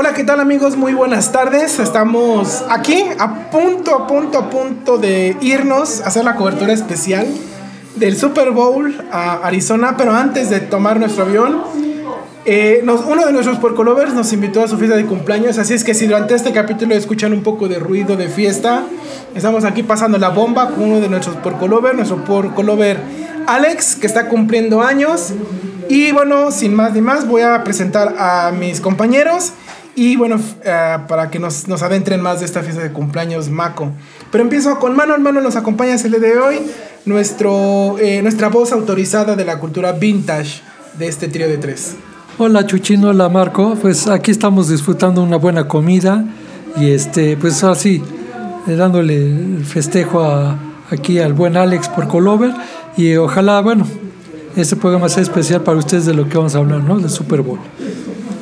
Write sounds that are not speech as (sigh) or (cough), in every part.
Hola, ¿qué tal amigos? Muy buenas tardes. Estamos aquí a punto, a punto, a punto de irnos a hacer la cobertura especial del Super Bowl a Arizona, pero antes de tomar nuestro avión, eh, nos- uno de nuestros porcolovers nos invitó a su fiesta de cumpleaños, así es que si durante este capítulo escuchan un poco de ruido de fiesta, estamos aquí pasando la bomba con uno de nuestros porcolovers, nuestro porcolover Alex, que está cumpliendo años. Y bueno, sin más ni más, voy a presentar a mis compañeros y bueno, eh, para que nos, nos adentren más de esta fiesta de cumpleaños Maco. Pero empiezo con Manuel. Manuel nos acompaña el día de hoy, nuestro, eh, nuestra voz autorizada de la cultura vintage de este trío de tres. Hola Chuchino, hola Marco, pues aquí estamos disfrutando una buena comida y este, pues así, eh, dándole el festejo a- aquí al buen Alex por Colover y ojalá, bueno, este programa sea especial para ustedes de lo que vamos a hablar, ¿no? Del Super Bowl.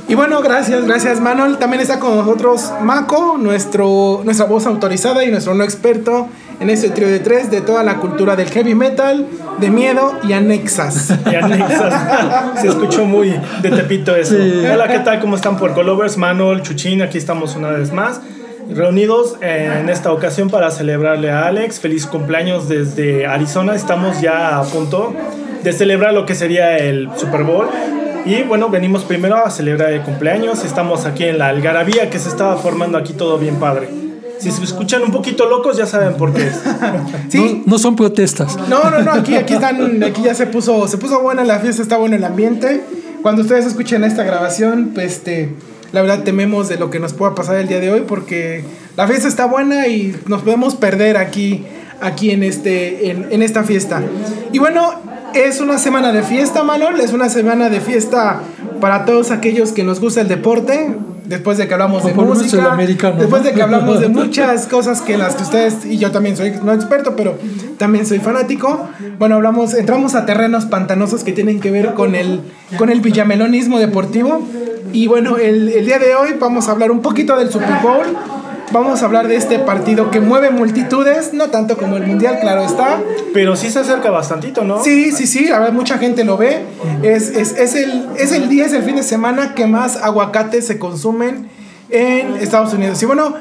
Y bueno, gracias, gracias Manuel. También está con nosotros Mako, nuestro, nuestra voz autorizada y nuestro no experto en este trío de tres de toda la cultura del heavy metal, de miedo y anexas. Y anexas. (laughs) Se escuchó muy de tepito eso. Hola, ¿qué tal? ¿Cómo están por Colovers? Manuel, Chuchín, aquí estamos una vez más. Reunidos en esta ocasión para celebrarle a Alex. Feliz cumpleaños desde Arizona. Estamos ya a punto de celebrar lo que sería el Super Bowl. Y bueno, venimos primero a celebrar el cumpleaños. Estamos aquí en la algarabía que se estaba formando aquí todo bien padre. Si se escuchan un poquito locos, ya saben por qué es. (laughs) Sí, No, no son protestas. No, no, no, aquí, aquí están, aquí ya se puso, se puso buena la fiesta, está bueno el ambiente. Cuando ustedes escuchen esta grabación, pues este, la verdad tememos de lo que nos pueda pasar el día de hoy porque la fiesta está buena y nos podemos perder aquí, aquí en este, en, en esta fiesta. Y bueno, es una semana de fiesta, Manol, es una semana de fiesta para todos aquellos que nos gusta el deporte. Después de que hablamos de música, americano, después de que hablamos de (laughs) muchas cosas que las que ustedes y yo también soy no experto, pero también soy fanático. Bueno, hablamos, entramos a terrenos pantanosos que tienen que ver con el con el villamelonismo deportivo. Y bueno, el, el día de hoy vamos a hablar un poquito del Super Bowl. Vamos a hablar de este partido que mueve multitudes, no tanto como el Mundial, claro está. Pero sí se acerca bastantito, ¿no? Sí, sí, sí, la verdad mucha gente lo ve. Es, es, es, el, es el día, es el fin de semana que más aguacates se consumen en Estados Unidos. Y bueno,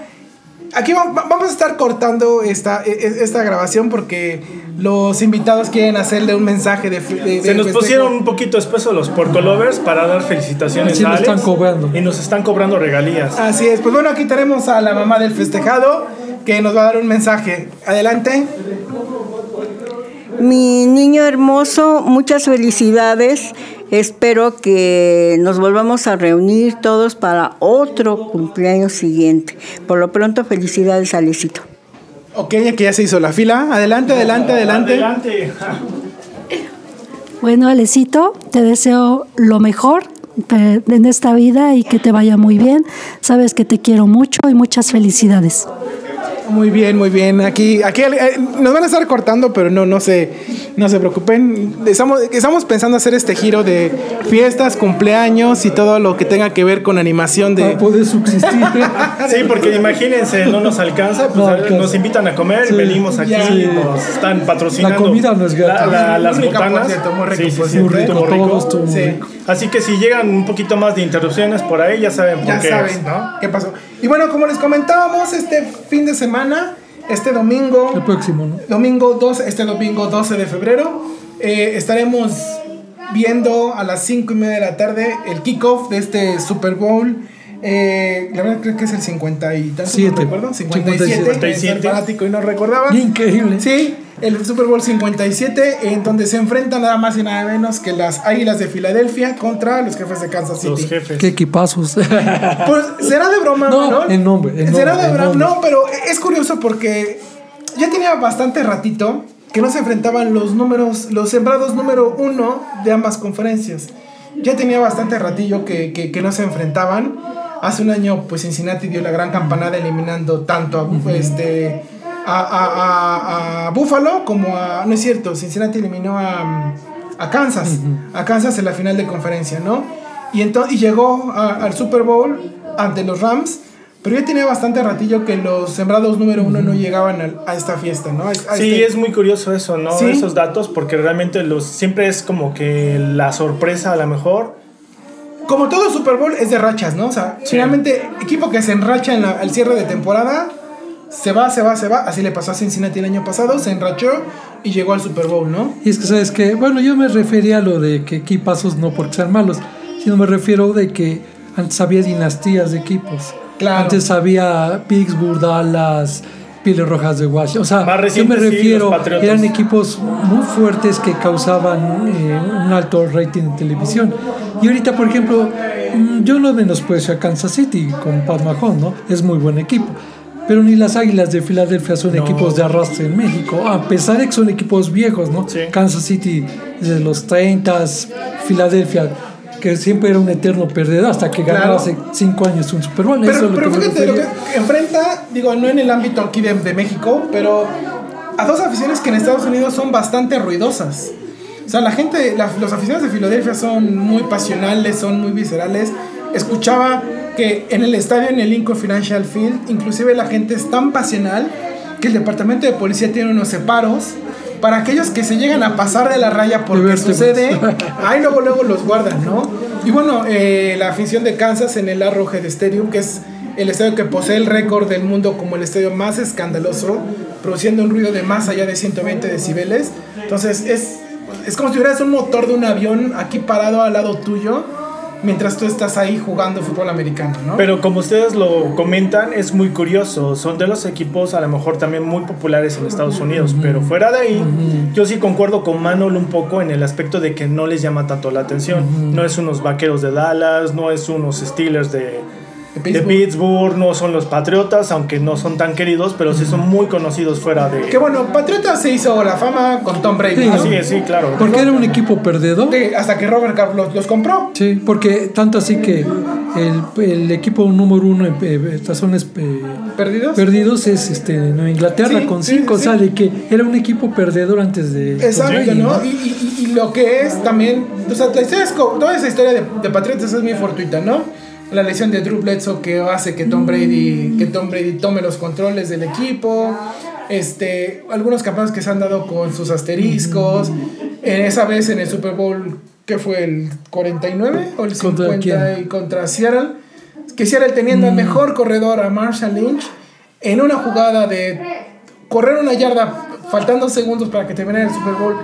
aquí va- va- vamos a estar cortando esta, e- e- esta grabación porque los invitados quieren hacerle un mensaje de... de- Se de nos festejo. pusieron un poquito espesos los porcolovers para dar felicitaciones Así a nos Alex. están cobrando. Y nos están cobrando regalías. Así es, pues bueno, aquí tenemos a la mamá del festejado que nos va a dar un mensaje. Adelante. Mi niño hermoso, muchas felicidades. Espero que nos volvamos a reunir todos para otro cumpleaños siguiente. Por lo pronto, felicidades, Alecito. Ok, aquí ya se hizo la fila. Adelante, adelante, adelante. Adelante. Bueno, Alecito, te deseo lo mejor eh, en esta vida y que te vaya muy bien. Sabes que te quiero mucho y muchas felicidades. Muy bien, muy bien. Aquí, aquí eh, nos van a estar cortando, pero no, no se, no se preocupen. Estamos, estamos pensando hacer este giro de fiestas, cumpleaños y todo lo que tenga que ver con animación Para de. poder subsistir. (laughs) Sí, porque imagínense, no nos alcanza, pues No a- alcanza. nos invitan a comer, Sí. venimos aquí, Ya. nos están patrocinando. La comida no es gratis. la- la- las botanas. Sí, sí, sí, Sí. Así que si llegan un poquito más de interrupciones por ahí, ya saben por Ya qué saben, es, ¿no? ¿Qué pasó? Y bueno, como les comentábamos, este fin de semana, este domingo. El próximo, ¿no? Domingo 12, este domingo 12 de febrero, eh, estaremos viendo a las 5 y media de la tarde el kickoff de este Super Bowl. Eh, la verdad creo que es el 50 y tanto, Siete. no recuerdo, 57, 57. soy fanático y no recordaba. Increíble. Sí, el Super Bowl 57, en donde se enfrentan nada más y nada menos que las Águilas de Filadelfia contra los jefes de Kansas City. Los jefes. Qué equipazos. (laughs) Pues será de broma, No, ¿no? en nombre, será de broma. nombre. No, pero es curioso porque ya tenía bastante ratito que no se enfrentaban los números, los sembrados número uno de ambas conferencias. Ya tenía bastante ratillo que, que, que no se enfrentaban. Hace un año, pues Cincinnati dio la gran campanada eliminando tanto a, este, a, a, a- a Buffalo como a. No es cierto, Cincinnati eliminó a, a Kansas. A Kansas en la final de conferencia, ¿no? Y, ento- y llegó a- al Super Bowl ante los Rams. Pero ya tenía bastante ratillo que los sembrados número uno no llegaban al- a, esta fiesta, ¿no? A- a Sí, este- es muy curioso eso, ¿no? Sí. Esos datos, porque realmente los siempre es como que la sorpresa a lo mejor. Como todo Super Bowl es de rachas, ¿no? O sea, finalmente, equipo que se enracha en la- al cierre de temporada, se va, se va, se va. Así le pasó a Cincinnati el año pasado, se enrachó y llegó al Super Bowl, ¿no? Y es que, ¿sabes que Bueno, yo me refería a lo de que equipazos no porque sean malos, sino me refiero de que antes había dinastías de equipos. Claro. Antes había Pittsburgh, Dallas, Pieles Rojas de Washington. O sea, Más yo me sí, refiero, Patriotas. eran equipos muy fuertes que causaban eh, un alto rating en televisión. Y ahorita, por ejemplo, mm, yo no menosprecio a Kansas City con Pat Mahomes, ¿no? Es muy buen equipo. Pero ni las Águilas de Filadelfia son equipos de arrastre en México, a pesar de que son equipos viejos, ¿no? Sí. Kansas City desde los 30, Filadelfia, que siempre era un eterno perdedor hasta que ganó Claro. hace 5 años un Super Bowl. Eso Pero, es lo que fíjate lo que enfrenta, digo, no en el ámbito aquí de, de México, pero a dos aficiones que en Estados Unidos son bastante ruidosas. O sea, la gente, la- los aficionados de Filadelfia son muy pasionales, son muy viscerales. Escuchaba que en el estadio, en el Lincoln Financial Field, inclusive la gente es tan pasional que el departamento de policía tiene unos separos para aquellos que se llegan a pasar de la raya porque Vértebras. sucede, (laughs) ahí luego luego los guardan, ¿no? Y bueno, eh, la afición de Kansas en el Arrowhead Stadium, que es el estadio que posee el récord del mundo como el estadio más escandaloso, produciendo un ruido de más allá de 120 decibeles. Entonces es, es como si hubieras un motor de un avión aquí parado al lado tuyo, mientras tú estás ahí jugando fútbol americano, ¿no? Pero como ustedes lo comentan, es muy curioso. Son de los equipos a lo mejor también muy populares en Estados Unidos. Pero fuera de ahí, yo sí concuerdo con Manol un poco en el aspecto de que no les llama tanto la atención. No es unos vaqueros de Dallas, no es unos Steelers de, De de Pittsburgh. No son los Patriotas, aunque no son tan queridos, pero sí son muy conocidos fuera de... que bueno, Patriota se hizo la fama con Tom Brady, Sí, ¿no? Sí, sí, claro. Porque era un equipo perdedor. Sí, hasta que Robert Kraft los, los compró. Sí, porque tanto así que el, el equipo número uno en eh, tazones eh, ¿Perdidos? perdidos es este Nueva Inglaterra Sí, con cinco, sí. o sea, de que era un equipo perdedor antes de Exacto, Brady, ¿no? Y, y- y- y lo que es también, o sea, toda esa historia de, de Patriotas es muy fortuita, ¿no? La lesión de Drew Bledsoe que hace que Tom Brady, que Tom Brady tome los controles del equipo, este, algunos campeones que se han dado con sus asteriscos, en esa vez en el Super Bowl, que fue el 49 o el ¿Contra 50 quién? y contra Seattle, que Seattle teniendo al mejor corredor a Marshall Lynch en una jugada de correr una yarda faltando segundos para que terminara el Super Bowl.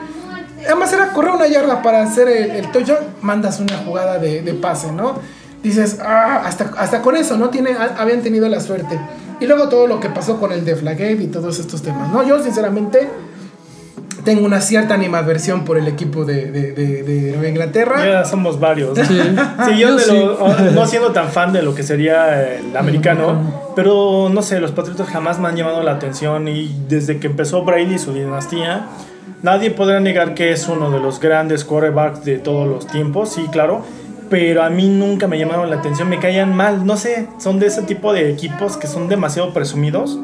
Además era correr una yarda para hacer el, el touchdown, mandas una jugada de, de pase, ¿no? Dices, ah, hasta, hasta con eso, ¿no? Tiene, ha- habían tenido la suerte. Y luego todo lo que pasó con el Deflagate y todos estos temas, ¿no? Yo sinceramente tengo una cierta animadversión por el equipo de, de, de- de Nueva Inglaterra. Ya somos varios. Sí. (laughs) Sí, yo Yo de sí. lo- no siendo tan fan de lo que sería el americano, pero no sé, los Patriotas jamás me han llamado la atención y desde que empezó Brady y su dinastía, nadie podrá negar que es uno de los grandes quarterbacks de todos los tiempos, sí, claro, pero a mí nunca me llamaron la atención, me caían mal, no sé, son de ese tipo de equipos que son demasiado presumidos,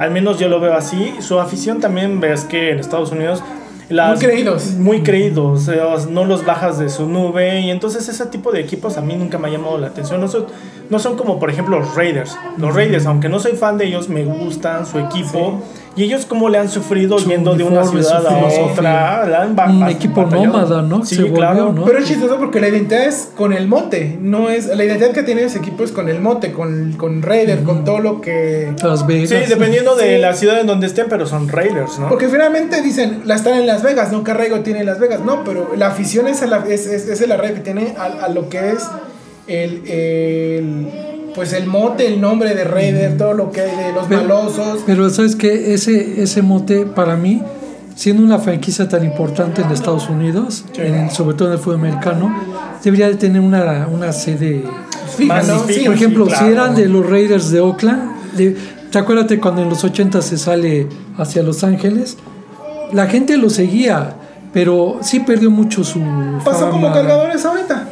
al menos yo lo veo así, su afición también ves que en Estados Unidos... las- Muy creídos. muy creídos, sea, no los bajas de su nube y entonces ese tipo de equipos a mí nunca me ha llamado la atención. No son, no son como por ejemplo los Raiders. Los Raiders, aunque no soy fan de ellos, me gustan su equipo y ellos como le han sufrido Su yendo de una ciudad a otra. la han Un equipo batallado. nómada, ¿no? Sí, Se volvió, claro. ¿no? Pero es chistoso porque la identidad es con el mote, no es la identidad que tiene ese equipo es con el mote, con, con Raider, con todo lo que Las Vegas. Sí, dependiendo de Sí. la ciudad en donde estén, pero son Raiders, ¿no? porque finalmente dicen, la están en Las Vegas, no Carrego tiene en Las Vegas, no, pero la afición es, a la- es, es, es el arraigo que tiene a, a lo que es el, el- pues el mote, el nombre de Raider, todo lo que hay de los Pero- malosos. Pero sabes que ese, ese mote para mí, siendo una franquicia tan importante en Estados Unidos, en- sobre todo en el fútbol americano, debería de tener una, una sede. Fija, más ¿no? Sí, Por ejemplo, sí, si eran de los Raiders de Oakland, de- ¿te acuerdas cuando en los 80 se sale hacia Los Ángeles? La gente lo seguía, pero sí perdió mucho su. pasó como cargadores ahorita.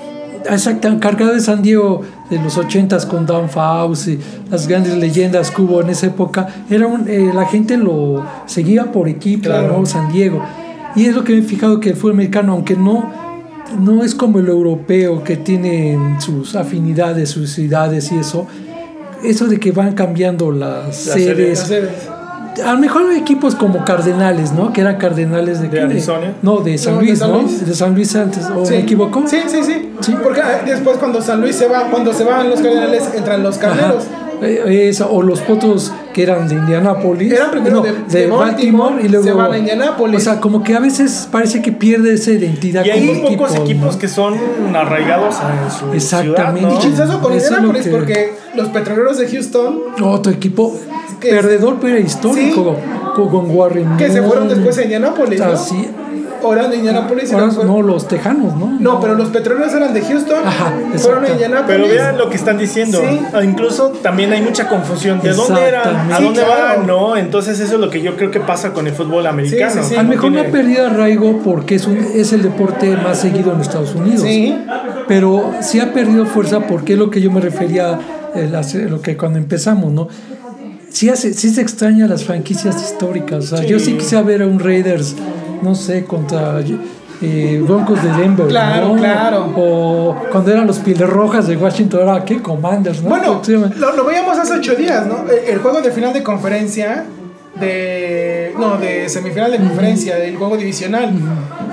Exacto, cargado de San Diego de los 80s con Dan Faust y las grandes leyendas que hubo en esa época, era un, eh, la gente lo seguía por equipo, Claro. ¿no? San Diego. Y es lo que me he fijado que el fútbol americano, aunque no, no es como el europeo que tiene sus afinidades, sus ciudades y eso, eso de que van cambiando las sedes. A lo mejor equipos como Cardenales, ¿no? Que eran Cardenales de, ¿De? Arizona? No, de San No, de Luis, San ¿no? Luis. De San Luis antes, ¿o Sí. me equivoco? Sí, sí, sí, Sí. Porque ah, después cuando San Luis se va, cuando se van los cardenales, entran los carneros. Eh, esa, o los potros que eran de Indianápolis. Eran primero no, de- de, de Baltimore, Baltimore, y luego se van a Indianápolis. O sea, como que a veces parece que pierde esa identidad Y hay muy pocos equipo, equipos ¿no? que son arraigados en su Exactamente. ciudad, Y ¿no? chistoso con lo Indianápolis que- porque los petroleros de Houston, Otro equipo Que- perdedor, pero histórico. Con, con Warren. que se fueron después a Indianápolis, ¿no? Así. O eran de Indianápolis Ahora, no fueron- no, los tejanos, ¿no? No, pero los petroleros eran de Houston, Ajá, fueron a. Indianápolis. Pero vean lo que están diciendo. Sí. Ah, Incluso también hay mucha confusión. ¿De dónde eran? ¿A Sí, dónde claro. van? No, entonces eso es lo que yo creo que pasa con el fútbol americano. Sí, sí, sí. A lo mejor no tiene- ha perdido arraigo porque es, un, es el deporte más seguido en Estados Unidos. Sí. Pero sí ha perdido fuerza porque es lo que yo me refería, eh, lo que cuando empezamos, ¿no? Sí, hace, sí se extraña las franquicias históricas. O sea, Yo sí quisiera ver a un Raiders, no sé, contra eh, Broncos de Denver. Claro, ¿no? claro. O cuando eran los Piles Rojas de Washington, ahora qué Commanders, ¿no? Bueno, lo, lo veíamos hace ocho días, ¿no? El, el juego de final de conferencia, de. No, de semifinal de conferencia, del juego divisional,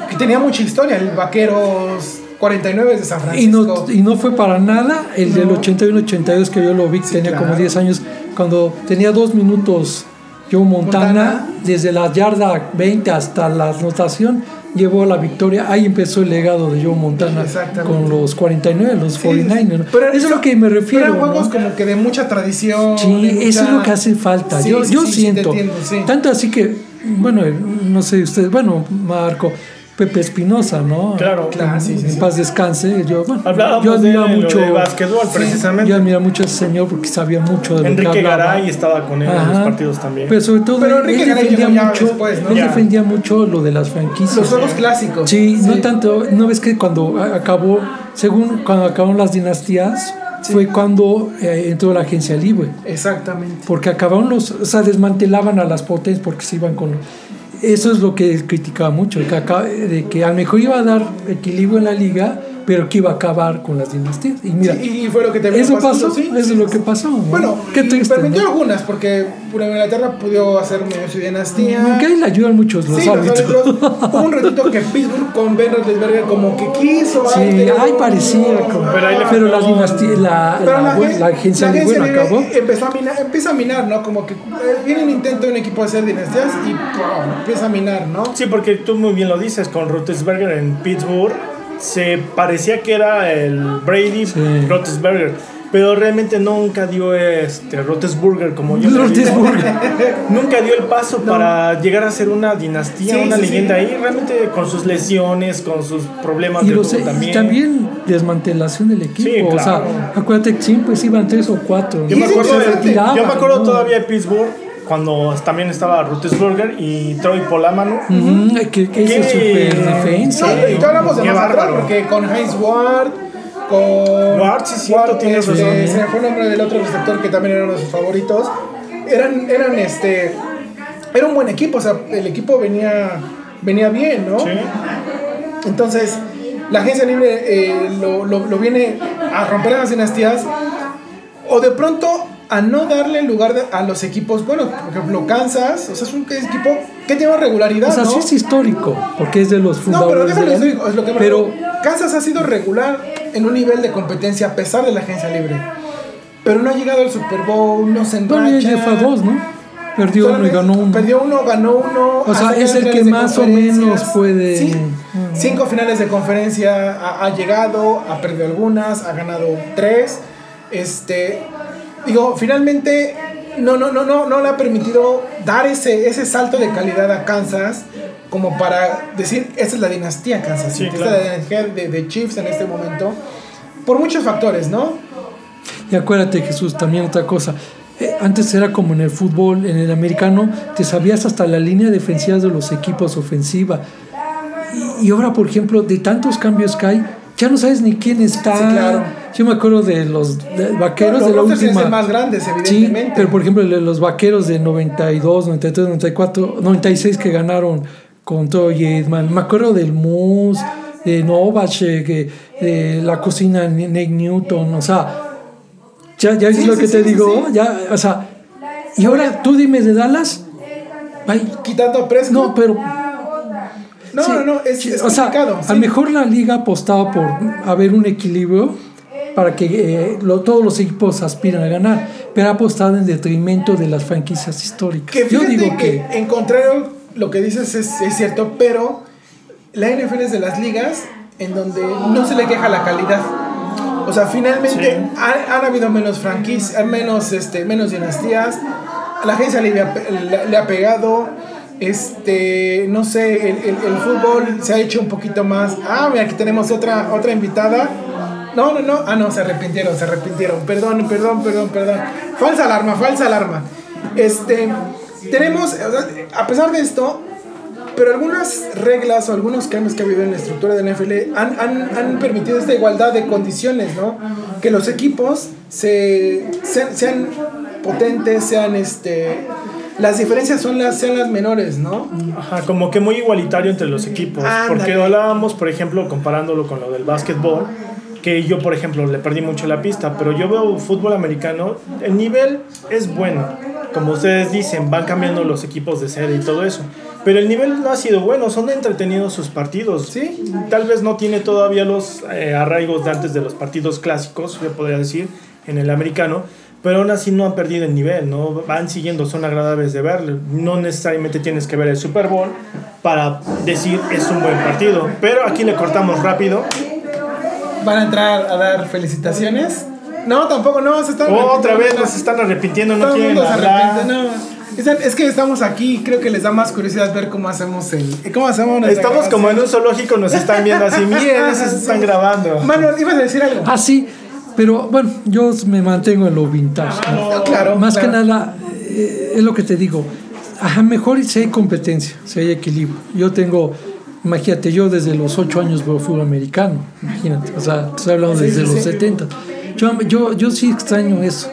que tenía mucha historia, el Vaqueros 49 de San Y Francisco. no, y no fue para nada el del No. 81-82 que yo lo vi, que tenía claro. como 10 años, cuando tenía dos minutos Joe Montana, Montana. desde la yarda 20 hasta la anotación, llevó la victoria. Ahí empezó el legado de Joe Montana con los 49, los Sí, 49ers. pero Eso es lo que me refiero. Pero juegos ¿no? como que de mucha tradición. Sí, eso es lo que hace falta. Sí, yo sí, yo sí, sí, siento. entiendo, sí. Tanto así que, bueno, no sé ustedes, bueno, Marco, Pepe Espinosa, ¿no? Claro. Claro, sí, sí, en sí. paz descanse. Yo, bueno, yo admiro mucho. de básquetbol, precisamente. Yo admiro mucho a ese señor porque sabía mucho de lo que Enrique. Garay estaba con él en los partidos también. Pero sobre todo Pero Enrique él Garay defendía mucho, después, ¿no? él defendía mucho lo de las franquicias. Los juegos clásicos. Sí, no tanto, no ves que cuando acabó, según cuando acabaron las dinastías, fue cuando eh, entró la agencia libre. Exactamente. Porque acabaron los, o sea, desmantelaban a las potencias porque se iban con... Eso es lo que criticaba mucho, que, de que a lo mejor iba a dar equilibrio en la liga, pero que iba a acabar con las dinastías. Y mira, Sí, y fue lo que terminó eso pasando, pasó, sí, eso sí, es lo que pasó. ¿no? Bueno, qué triste. permitió ¿no? algunas, porque Nueva Inglaterra pudo hacer medio su dinastía. Aunque ahí le ayudan muchos los Sí, los árbitros. Hubo (laughs) un ratito que Pittsburgh con Ben Roethlisberger como que quiso. Sí, pero- ay, parecía como- Pero ahí le pero la dinastía, la, Pero la, agencia agencia libre acabó. empezó a minar, empieza a minar, ¿no? Como que eh, viene un intento de un equipo de hacer dinastías y ¡pum! empieza a minar, ¿no? Sí, porque tú muy bien lo dices, con Roethlisberger en Pittsburgh se parecía que era el Brady Sí. Roethlisberger, pero realmente nunca dio este Roethlisberger como yo (laughs) nunca dio el paso para llegar a ser una dinastía, Sí, una sí, leyenda sí. ahí, realmente con sus lesiones, con sus problemas Y, de los- y también. desmantelación del equipo. O sea, acuérdate que siempre iban tres o cuatro. Yo me acuerdo, de- interesante. Tiraban, yo me acuerdo ¿no? todavía de Pittsburgh cuando también estaba Roethlisberger y Troy Polamano. Ujú, que, que hizo ¿Qué? super defensa. No, y tú hablamos de más atrás, porque con Heinz Ward, con. Ward, sí, cierto, tienes este, razón. Se me fue el nombre del otro receptor que también era uno de sus favoritos. Eran, eran este. Era un buen equipo, o sea, el equipo venía, venía bien, ¿no? Sí. Entonces, la agencia libre eh, lo, lo- lo viene a romper las dinastías o de pronto a no darle lugar de- a los equipos, bueno, por ejemplo, Kansas, o sea, es un equipo que tiene regularidad, O sea, ¿no? sí es histórico, porque es de los No, fundadores pero déjalo de la es lo que me Pero Kansas ha sido regular en un nivel de competencia a pesar de la agencia libre. Pero no ha llegado al Super Bowl, no se bueno, ya enracha. fue a dos, ¿no? Perdió uno y ganó uno. Perdió uno, ganó uno. O sea, es el que más o menos puede- Sí. Mm. Cinco finales de conferencia ha, ha llegado, ha perdido algunas, ha ganado tres. Este, digo, finalmente no, no, no, no, no le ha permitido dar ese, ese salto de calidad a Kansas como para decir, esta es la dinastía Kansas Sí, City, claro. esta es la dinastía de, de Chiefs en este momento. Por muchos factores, ¿no? Y acuérdate, Jesús, también otra cosa. Eh, antes era como en el fútbol, en el americano, te sabías hasta la línea defensiva de los equipos ofensiva. Y, y ahora, por ejemplo, de tantos cambios que hay, ya no sabes ni quién está. Sí, claro. Yo me acuerdo de los de- vaqueros Los de la última. tienen más grandes, Sí, evidentemente. pero por ejemplo, los vaqueros de 92, 93, 94, 96 que ganaron con Troy Aikman. Me acuerdo del Moose, de Novacek, de, de la cocina Nick Newton, o sea, ya, ya Sí, es lo sí, que sí, te sí, digo, sí. ya, o sea, y ahora tú dime de Dallas, Ay, quitando a Prescott. no, pero no, sí, no, no, es, sí, es o sea, complicado. a sí. lo mejor la liga apostaba por haber un equilibrio para que eh, lo- todos los equipos aspiran a ganar, pero ha apostado en detrimento de las franquicias históricas. Que Yo digo que, que, en contrario, lo que dices es, es cierto, pero la NFL es de las ligas en donde no se le queja la calidad. O sea, finalmente Sí. han, han habido menos franquicias, menos, este, menos dinastías. La agencia le, le- le ha pegado. Este, no sé, el, el- el fútbol se ha hecho un poquito más. Ah, mira, aquí tenemos otra, otra invitada. No, no, no. Ah, no, se arrepintieron, se arrepintieron. Perdón, perdón, perdón, perdón. Falsa alarma, falsa alarma. Este, tenemos, a pesar de esto, pero algunas reglas o algunos cambios que ha habido en la estructura de la NFL han, han, han permitido esta igualdad de condiciones, ¿no? Que los equipos se, sean, sean potentes, sean este. Las diferencias son las, sean las menores, ¿no? Ajá, como que muy igualitario entre los equipos. Ándale. Porque hablábamos, por ejemplo, comparándolo con lo del básquetbol, que yo, por ejemplo, le perdí mucho la pista, pero yo veo fútbol americano, el nivel es bueno. Como ustedes dicen, van cambiando los equipos de sede y todo eso. Pero el nivel no ha sido bueno, son entretenidos sus partidos. Sí. Tal vez no tiene todavía los eh, arraigos de antes de los partidos clásicos, yo podría decir, en el americano. Pero aún así no han perdido el nivel, ¿no? Van siguiendo, son agradables de ver. No necesariamente tienes que ver el Super Bowl para decir es un buen partido. Pero aquí le cortamos rápido. Van a entrar a dar felicitaciones. No, tampoco, no, se están Otra vez nos están arrepintiendo, no quieren hablar. arrepiente, no. Es que estamos aquí, creo que les da más curiosidad ver cómo hacemos el. ¿Cómo hacemos Estamos como en un zoológico, nos están viendo así. (laughs) Miren, se están grabando. Manuel, ibas a decir algo. ah, sí, pero bueno, yo me mantengo en lo vintage. ¿no? No, claro. Más claro. que nada, eh, es lo que te digo. Ajá, mejor si hay competencia, si hay equilibrio. Yo tengo, imagínate, yo desde los 8 años veo fútbol americano, imagínate, o sea, estoy hablando desde sí, los sí. 70. Yo, yo, yo sí extraño eso,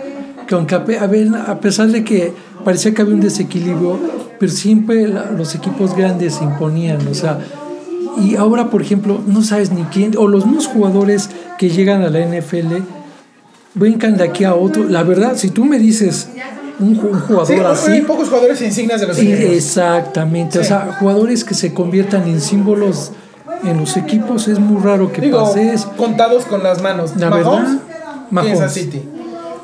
que aunque a, ver, a pesar de que parecía que había un desequilibrio, pero siempre la- los equipos grandes se imponían, o sea, y ahora, por ejemplo, no sabes ni quién, o los mismos jugadores que llegan a la NFL brincan de aquí a otro. La verdad, si tú me dices un, ju- un jugador Sí, así, hay pocos jugadores insignias de los Sí, equipos. exactamente. O sea, jugadores que se conviertan en símbolos en los equipos es muy raro que Digo, pase eso. contados con las manos. La Mahomes, verdad. Kansas City.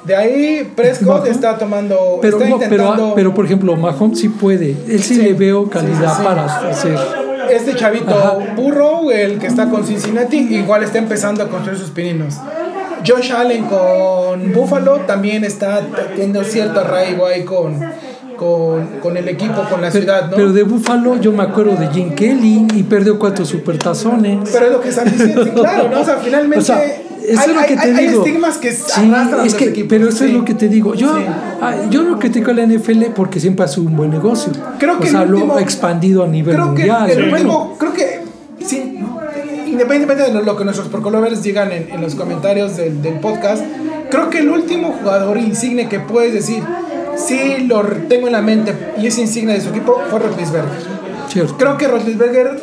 De ahí Prescott Mahomes. está tomando, Pero, está no, pero, intentando pero por ejemplo, Mahomes sí puede. Él sí, le veo calidad para hacer. Este chavito Ajá. Burrow, el que está con Cincinnati, igual está empezando a construir sus pininos. Josh Allen con Buffalo también está teniendo cierto arraigo ahí con, con, con el equipo, con la ciudad, ¿no? Pero de Buffalo yo me acuerdo de Jim Kelly y perdió cuatro supertazones. Pero es lo que están diciendo, claro, ¿no? O sea, finalmente O sea, eso hay, es lo que hay- te hay- digo. estigmas que Sí, es que, equipos. pero eso es sí. lo que te digo. Yo, Sí. ah, yo no critico a la NFL porque siempre ha sido un buen negocio. Creo que o sea, el último- lo ha expandido a nivel creo que mundial. el Bueno, último, creo que sí, independientemente de lo que nuestros porcolovers digan en, en los comentarios del, del podcast, creo que el último jugador insigne que puedes decir, sí lo tengo en la mente y es insigne de su equipo, fue Roethlisberger. cierto. Creo que Roethlisberger,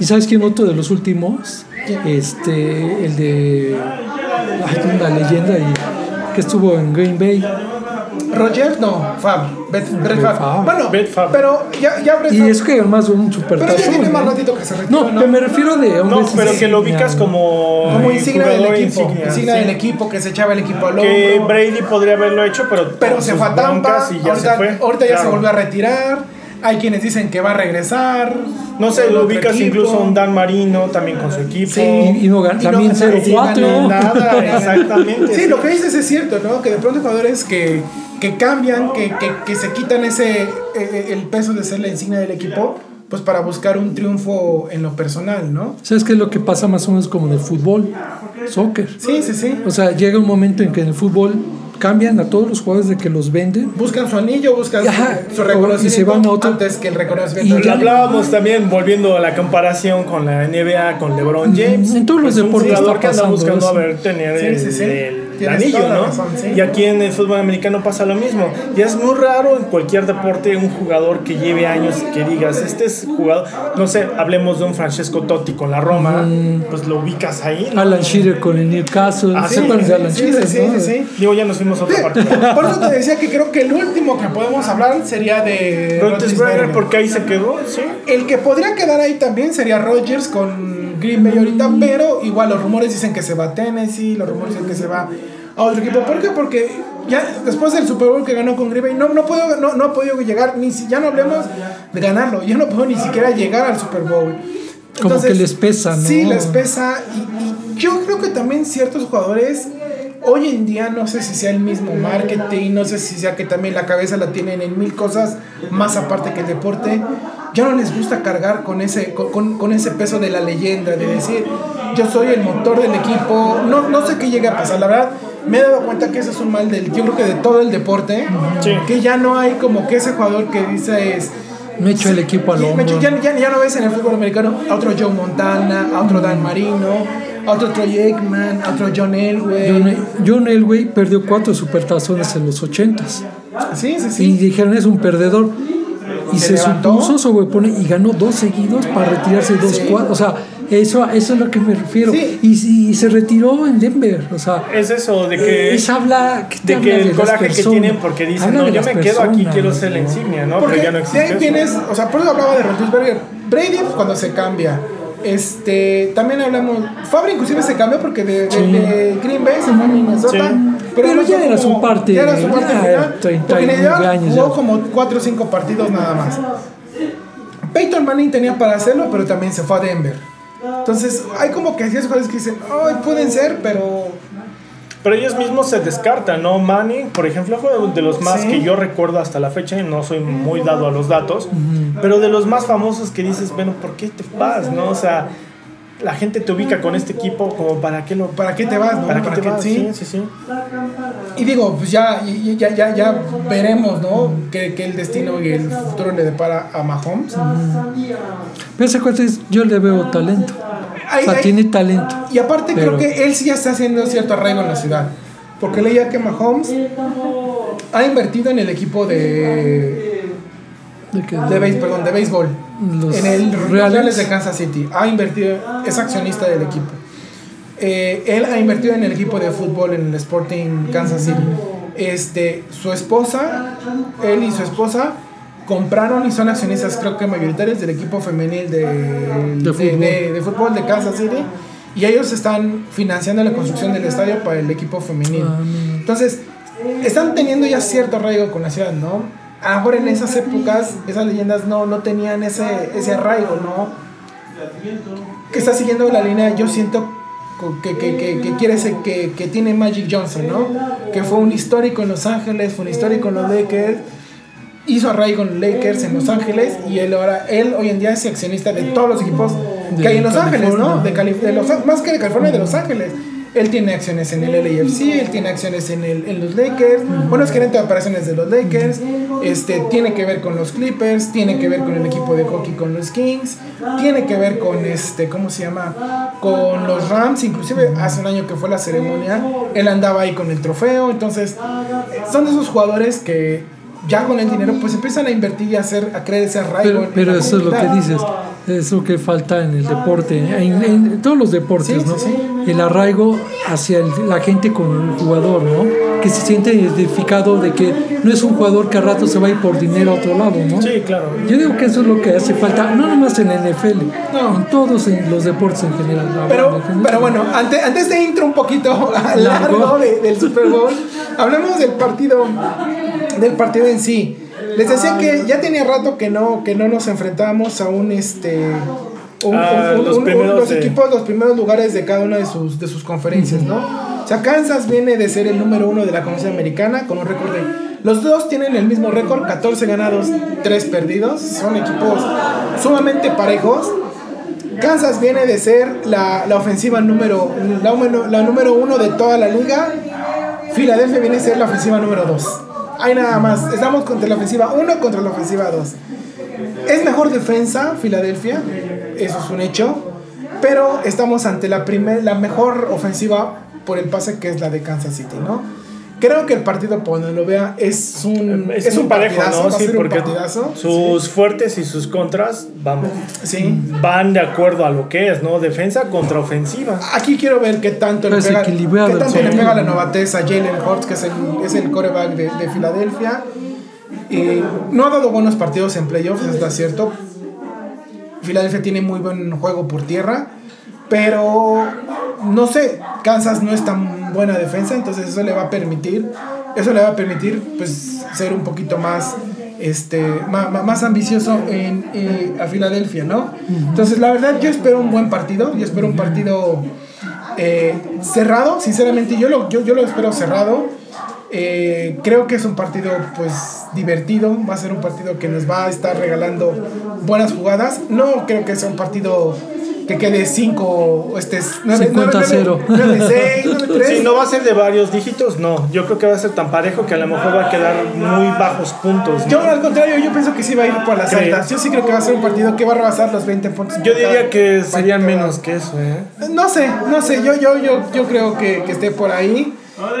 ¿Y sabes quién otro de los últimos? Este, el de. Ay, una leyenda y que estuvo en Green Bay. Roger, no, Fab, Brett, Brett Favre. Favre. Bueno, Brett Favre. pero ya, ya Brett Y es que además un super pero ya tiene más ratito que se retiró, No, ¿no? me refiero de No, pero que lo ubicas como, Como insignia del equipo, insignia, insignia, sí. del equipo que se echaba el equipo al Que hombro. Brady podría haberlo hecho, pero, pero se fue a Tampa, y ya ahorita, se fue. ahorita ya se volvió a retirar. Hay quienes dicen que va a regresar. No sé, lo ubicas equipo. incluso a un Dan Marino también con su equipo. Sí. Y, no gan- Y no también gana- 0-4. sí, gana Nada, (laughs) (laughs) exactamente. Sí, lo que dices es cierto, ¿no? Que de pronto hay jugadores que, que cambian, que, que, que se quitan ese eh, el peso de ser la insignia del equipo, pues para buscar un triunfo en lo personal, ¿no? ¿Sabes qué es lo que pasa más o menos como en el fútbol? Soccer. Sí, sí, sí. O sea, llega un momento en que en el fútbol cambian a todos los jugadores de que los venden. Buscan su anillo, buscan su- Ajá, su y reconocimiento se van a otro- antes que el reconocimiento. Y Ya hablábamos también, volviendo a la comparación con la NBA, con LeBron James. En todos los Pues un deportes jugador está que anda buscando eso. a ver tener Sí, el, sí, sí. el Anillo, ¿no? razón, sí. Y aquí en el fútbol americano pasa lo mismo. Y es muy raro en cualquier deporte un jugador que lleve años que digas, este es jugador, no sé, hablemos de un Francesco Totti con la Roma, pues lo ubicas ahí. ¿no? Alan Shearer con el Newcastle. Ah, ¿Se sí, Alan Sí, Shearer? sí, no? sí, sí. Digo, ya nos fuimos a otra parte. (laughs) Por eso te decía que creo que el último que podemos hablar sería de Roethlisberger. porque ahí se quedó, sí. El que podría quedar ahí también sería Rodgers con Green Bay ahorita, pero igual los rumores dicen que se va a Tennessee, los rumores dicen que se va a otro equipo. ¿Por qué? Porque ya después del Super Bowl que ganó con Green Bay, no, no, puedo, no, no ha podido llegar, ni si, ya no hablemos de ganarlo, ya no puedo ni siquiera llegar al Super Bowl. Como que les pesa, ¿no? Sí, les pesa. Y, y yo creo que también ciertos jugadores, hoy en día, no sé si sea el mismo marketing, no sé si sea que también la cabeza la tienen en mil cosas más aparte que el deporte. Ya no les gusta cargar con ese, con, con- ese peso de la leyenda, de decir, yo soy el motor del equipo. No, no sé qué llega a pasar, la verdad. Me he dado cuenta que eso es un mal del, yo creo que de todo el deporte, Sí. que ya no hay como que ese jugador que dice es, Me echo el equipo al hombro. ya, ya- ya no ves en el fútbol americano a otro Joe Montana, a otro Dan Marino, otro Troy Aikman, a otro John Elway. John, John Elway perdió cuatro supertazones en los ochentas. Sí, sí, Y sí. dijeron, es un perdedor. Y Se se, supuso sobrepone y ganó dos seguidos para retirarse dos Sí. cuatro. O sea, eso, eso es lo que me refiero. Sí. Y, y se retiró en Denver. O sea, Es eso, de que... es habla, ¿qué te de habla que el coraje que tienen porque dicen, Habla no, de yo me quedo aquí, quiero ser la insignia, ¿no? Porque Pero ya no de existe ahí eso. vienes, o sea, por eso hablaba de Roethlisberger. Brady cuando se cambia. Este, también hablamos, Fabre inclusive se cambió porque de, de- de Green Bay se fue a Minnesota. Sí. Pero ya era como- su parte, Ya era su parte ya final. 39 Porque en realidad jugó ya. como 4 o 5 partidos nada más. Peyton Manning tenía para hacerlo, pero también se fue a Denver. Entonces, hay como que ciertos jugadores que dicen, ay, pueden ser, pero Pero ellos mismos se descartan, ¿no? Manning, por ejemplo, fue de los más Sí. que yo recuerdo hasta la fecha, y no soy muy dado a los datos, pero de los más famosos que dices, bueno, ¿por qué te vas, no? O sea, la gente te ubica con este equipo como para qué lo... ¿para qué te vas? No? ¿Para qué te vas? Sí. Sí, sí, sí. Y digo, pues ya, ya, ya, ya veremos, ¿no? Que, que el destino y el futuro le depara a Mahomes. Pero ese cuate es- yo le veo talento. Hay- o sea, hay- tiene talento. Y aparte Pero- creo que él sí ya está haciendo cierto arraigo en la ciudad. Porque leía que Mahomes ha invertido en el equipo de, De que- de, béis- perdón, de béisbol. Los en el Reales. Reales de Kansas City. Ha invertido, es accionista del equipo. Eh, él ha invertido en el equipo de fútbol en el Sporting Kansas City. Este, su esposa, él y su esposa compraron y son accionistas creo que mayoritarios del equipo femenil de, de, fútbol. de- de fútbol de Kansas City y ellos están financiando la construcción del estadio para el equipo femenil. Ah. Entonces, están teniendo ya cierto arraigo con la ciudad, ¿no? A lo mejor en esas épocas, esas leyendas no, no tenían ese, ese arraigo, ¿no? Que está siguiendo la línea, yo siento que, que, que, que quiere ser, que, que tiene Magic Johnson, ¿no? Que fue un histórico en Los Ángeles, fue un histórico en los Lakers, hizo arraigo en los Lakers en Los Ángeles y él ahora, él hoy en día es accionista de todos los equipos que De hay en Los Ángeles, ¿no? De, Cali- de los, más que de California, de Los Ángeles. Él tiene acciones en el LAFC, él tiene acciones en, el, en los Lakers, bueno, es gerente de operaciones de los Lakers, este, tiene que ver con los Clippers, tiene que ver con el equipo de hockey con los Kings, tiene que ver con, este, ¿cómo se llama? Con los Rams, inclusive hace un año que fue la ceremonia, él andaba ahí con el trofeo, entonces son de esos jugadores que ya con el dinero pues empiezan a invertir y a, hacer, a creer ese arraigo. Pero, en pero la eso es lo que comunidad. dices, es lo que falta en el deporte, en, en todos los deportes, Sí, ¿no? sí, sí. El arraigo hacia el- la gente con el jugador, ¿no? Que se siente identificado de que no es un jugador que a rato se va a ir por dinero a otro lado, ¿no? Sí, claro. Yo digo que eso es lo que hace falta, no nomás en la NFL, No. en todos en los deportes en general. Pero, en general. pero bueno, antes, antes de intro un poquito (laughs) largo Largo. de- del Super Bowl, hablemos del partido, del partido en sí. Les decía que ya tenía rato que no, que no nos enfrentábamos a un este un- Ah, un- un- los los de- equipos, los primeros lugares de cada una de sus, de sus conferencias, ¿no? O sea, Kansas viene de ser el número uno de la conferencia americana con un récord de... Los dos tienen el mismo récord, 14 ganados, 3 perdidos. Son equipos sumamente parejos. Kansas viene de ser la, la ofensiva número la, la número uno de toda la liga. Filadelfia viene a ser la ofensiva número dos. Hay nada más. Estamos contra la ofensiva 1 contra la ofensiva 2. Es mejor defensa Filadelfia. Eso es un hecho. pero estamos ante la, primer, la mejor ofensiva por el pase que es la de Kansas City, ¿no? Creo que el partido, por donde lo vea, es un, Es, un parejo, partidazo, ¿no? Sí, un porque partidazo. sus fuertes y sus contras, vamos, Sí. van de acuerdo a lo que es, ¿no? Defensa contra ofensiva. Aquí quiero ver qué tanto, le pega, qué tanto le pega la novatez a Jalen Hurts, que es el, es el coreback de, de Filadelfia. Eh, no ha dado buenos partidos en playoffs, está cierto. Filadelfia tiene muy buen juego por tierra, pero no sé, Kansas no es tan buena defensa, entonces eso le va a permitir, eso le va a permitir pues ser un poquito más este ma- más, ambicioso en, eh, a Filadelfia, ¿no? Entonces la verdad yo espero un buen partido, yo espero un partido eh, cerrado, sinceramente yo lo, yo, yo lo espero cerrado. Eh, creo que es un partido pues divertido, va a ser un partido que nos va a estar regalando buenas jugadas. No creo que sea un partido que quede 5, este, 9, 50-0. 6, 9, 3. Si no va a ser de varios dígitos, no. Yo creo que va a ser tan parejo que a lo mejor va a quedar muy bajos puntos. ¿no? Yo al contrario, yo pienso que sí va a ir por las ¿Crees? altas. Yo sí creo que va a ser un partido que va a rebasar los 20 puntos. Yo diría que serían menos que eso, ¿eh? No sé, no sé, yo, yo, yo, yo creo que, que esté por ahí.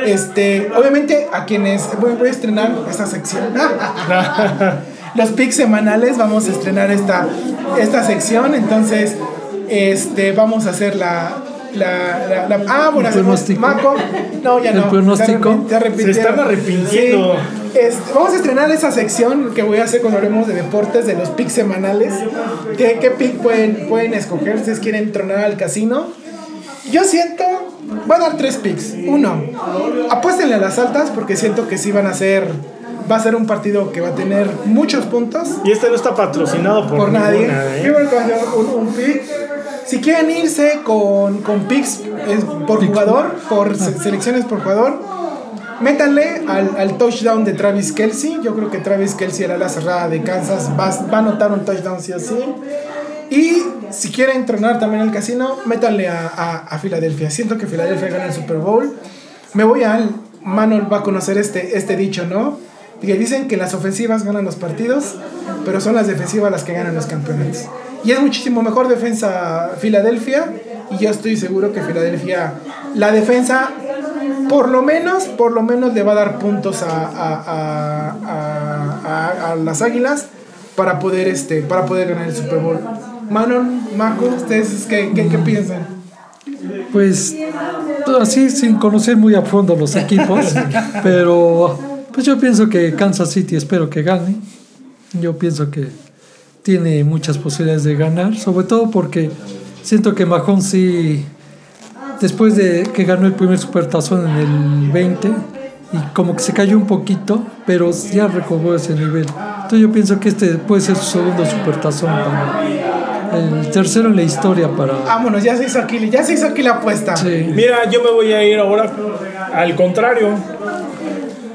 Este, obviamente a quienes voy, voy a estrenar esta sección. (laughs) Los picks semanales vamos a estrenar esta, esta sección, entonces este vamos a hacer la la, la, la- ah, bueno, ¿El pronóstico? Maco. No, ya ¿El no. pronóstico? Se, arrepi- se están arrepintiendo. Sí. Este, vamos a estrenar esa sección que voy a hacer cuando hablemos de deportes, de los picks semanales. ¿Qué, qué pick pueden, pueden escoger? ¿Ustedes quieren tronar al casino? Yo siento, voy a dar tres picks. Uno, apuéstenle a las altas porque siento que sí van a ser, va a ser un partido que va a tener muchos puntos Y este no está patrocinado por, por nadie. ninguna, ¿eh? Un, un pick. Si quieren irse con, con picks eh, por jugador, por se- selecciones por jugador, métanle al, al touchdown de Travis Kelsey. Yo creo que Travis Kelsey era la cerrada de Kansas. Va, va a anotar un touchdown sí o sí. Y si quieren tronar también al casino, métanle a, a, a Filadelfia. Siento que Filadelfia gana el Super Bowl. Me voy al. Manuel va a conocer este, este dicho, ¿no? Que dicen que las ofensivas ganan los partidos, pero son las defensivas las que ganan los campeonatos. Y es muchísimo mejor defensa Filadelfia. Y yo estoy seguro que Filadelfia, la defensa, por lo menos, por lo menos le va a dar puntos a, a- a- a las águilas para poder, este, para poder ganar el Super Bowl. Manon, Marco, ¿ustedes qué, qué, qué piensan? Pues así sin conocer muy a fondo los equipos, (laughs) pero pues yo pienso que Kansas City espero que gane. Yo pienso que tiene muchas posibilidades de ganar, sobre todo porque siento que Mahomes sí después de que ganó el primer supertazón en el 20 y como que se cayó un poquito, pero ya recobró ese nivel. Entonces yo pienso que este puede ser su segundo supertazón para el tercero en la historia para Vámonos, ya se hizo aquí, ya se hizo aquí la apuesta. sí, Mira, yo me voy a ir ahora al contrario.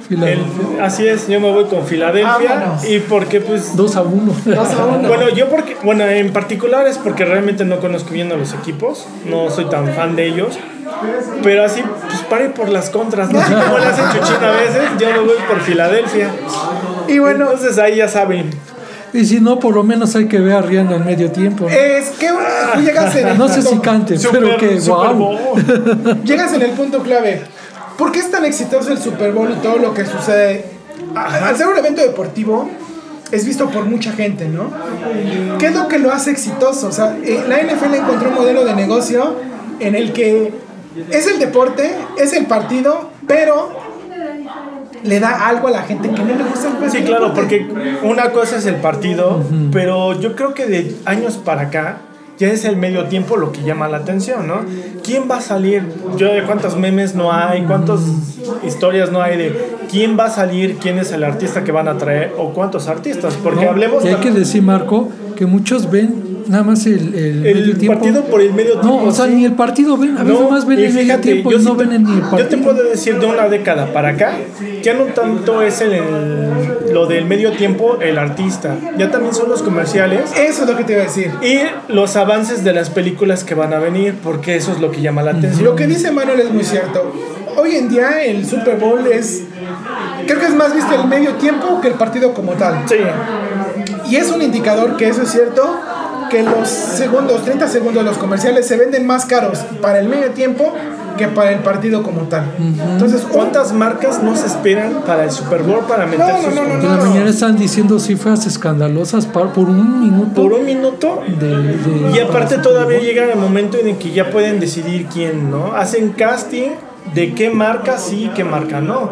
El- así es, yo me voy con Filadelfia. Vámonos. Y porque, pues. 2 a 1. Dos a uno. Bueno, yo porque, bueno, en particular es porque realmente no conozco bien a los equipos, no soy tan fan de ellos, pero así, pues pare por las contras, no sé cómo le hacen chuchín a veces, yo me voy por Filadelfia. Y bueno, Entonces ahí ya saben, Y si no, por lo menos hay que ver a Rihanna al medio tiempo. ¿no? es que tú llegas en el No sé si punto- cante, Super- pero que wow. Bowl. (laughs) Llegas en el punto clave. ¿Por qué es tan exitoso el Super Bowl y todo lo que sucede? A- Al ser un evento deportivo, es visto por mucha gente, ¿no? ¿Qué es lo que lo hace exitoso? O sea, eh, la NFL encontró un modelo de negocio en el que es el deporte, es el partido, pero le da algo a la gente que no le gusta el Sí, claro, porque una cosa es el partido, pero yo creo que de años para acá ya es el medio tiempo lo que llama la atención, ¿no? ¿Quién va a salir? Yo de cuántos memes no hay, cuántas historias no hay de quién va a salir, quién es el artista que van a traer o cuántos artistas, porque ¿no? hablemos Y hay que decir, Marco, que muchos ven nada más el, el, El medio tiempo. partido por el medio tiempo, No, o sea, sí. ni el partido ven. A veces No, más ven el medio tiempo yo y no te- ven ni el Yo partido. te puedo decir de una década para acá, ya no tanto es el, el- lo del medio tiempo el artista, ya también son los comerciales Eso es lo que te iba a decir. y los avances de las películas que van a venir, porque eso es lo que llama la atención. Lo que dice Manuel es muy cierto. Hoy en día el Super Bowl es. Creo que es más visto el medio tiempo que el partido como tal. Sí, Y es un indicador que eso es cierto. Que los segundos, 30 segundos de los comerciales se venden más caros para el medio tiempo que para el partido como tal. Entonces, ¿Cuántas marcas no se esperan para el Super Bowl para meter no, sus no, no, En la mañana están diciendo cifras escandalosas por un minuto. por un minuto? de, de- Y aparte todavía llega el momento en el que ya pueden decidir quién, ¿no? Hacen casting de qué marca sí y qué marca no.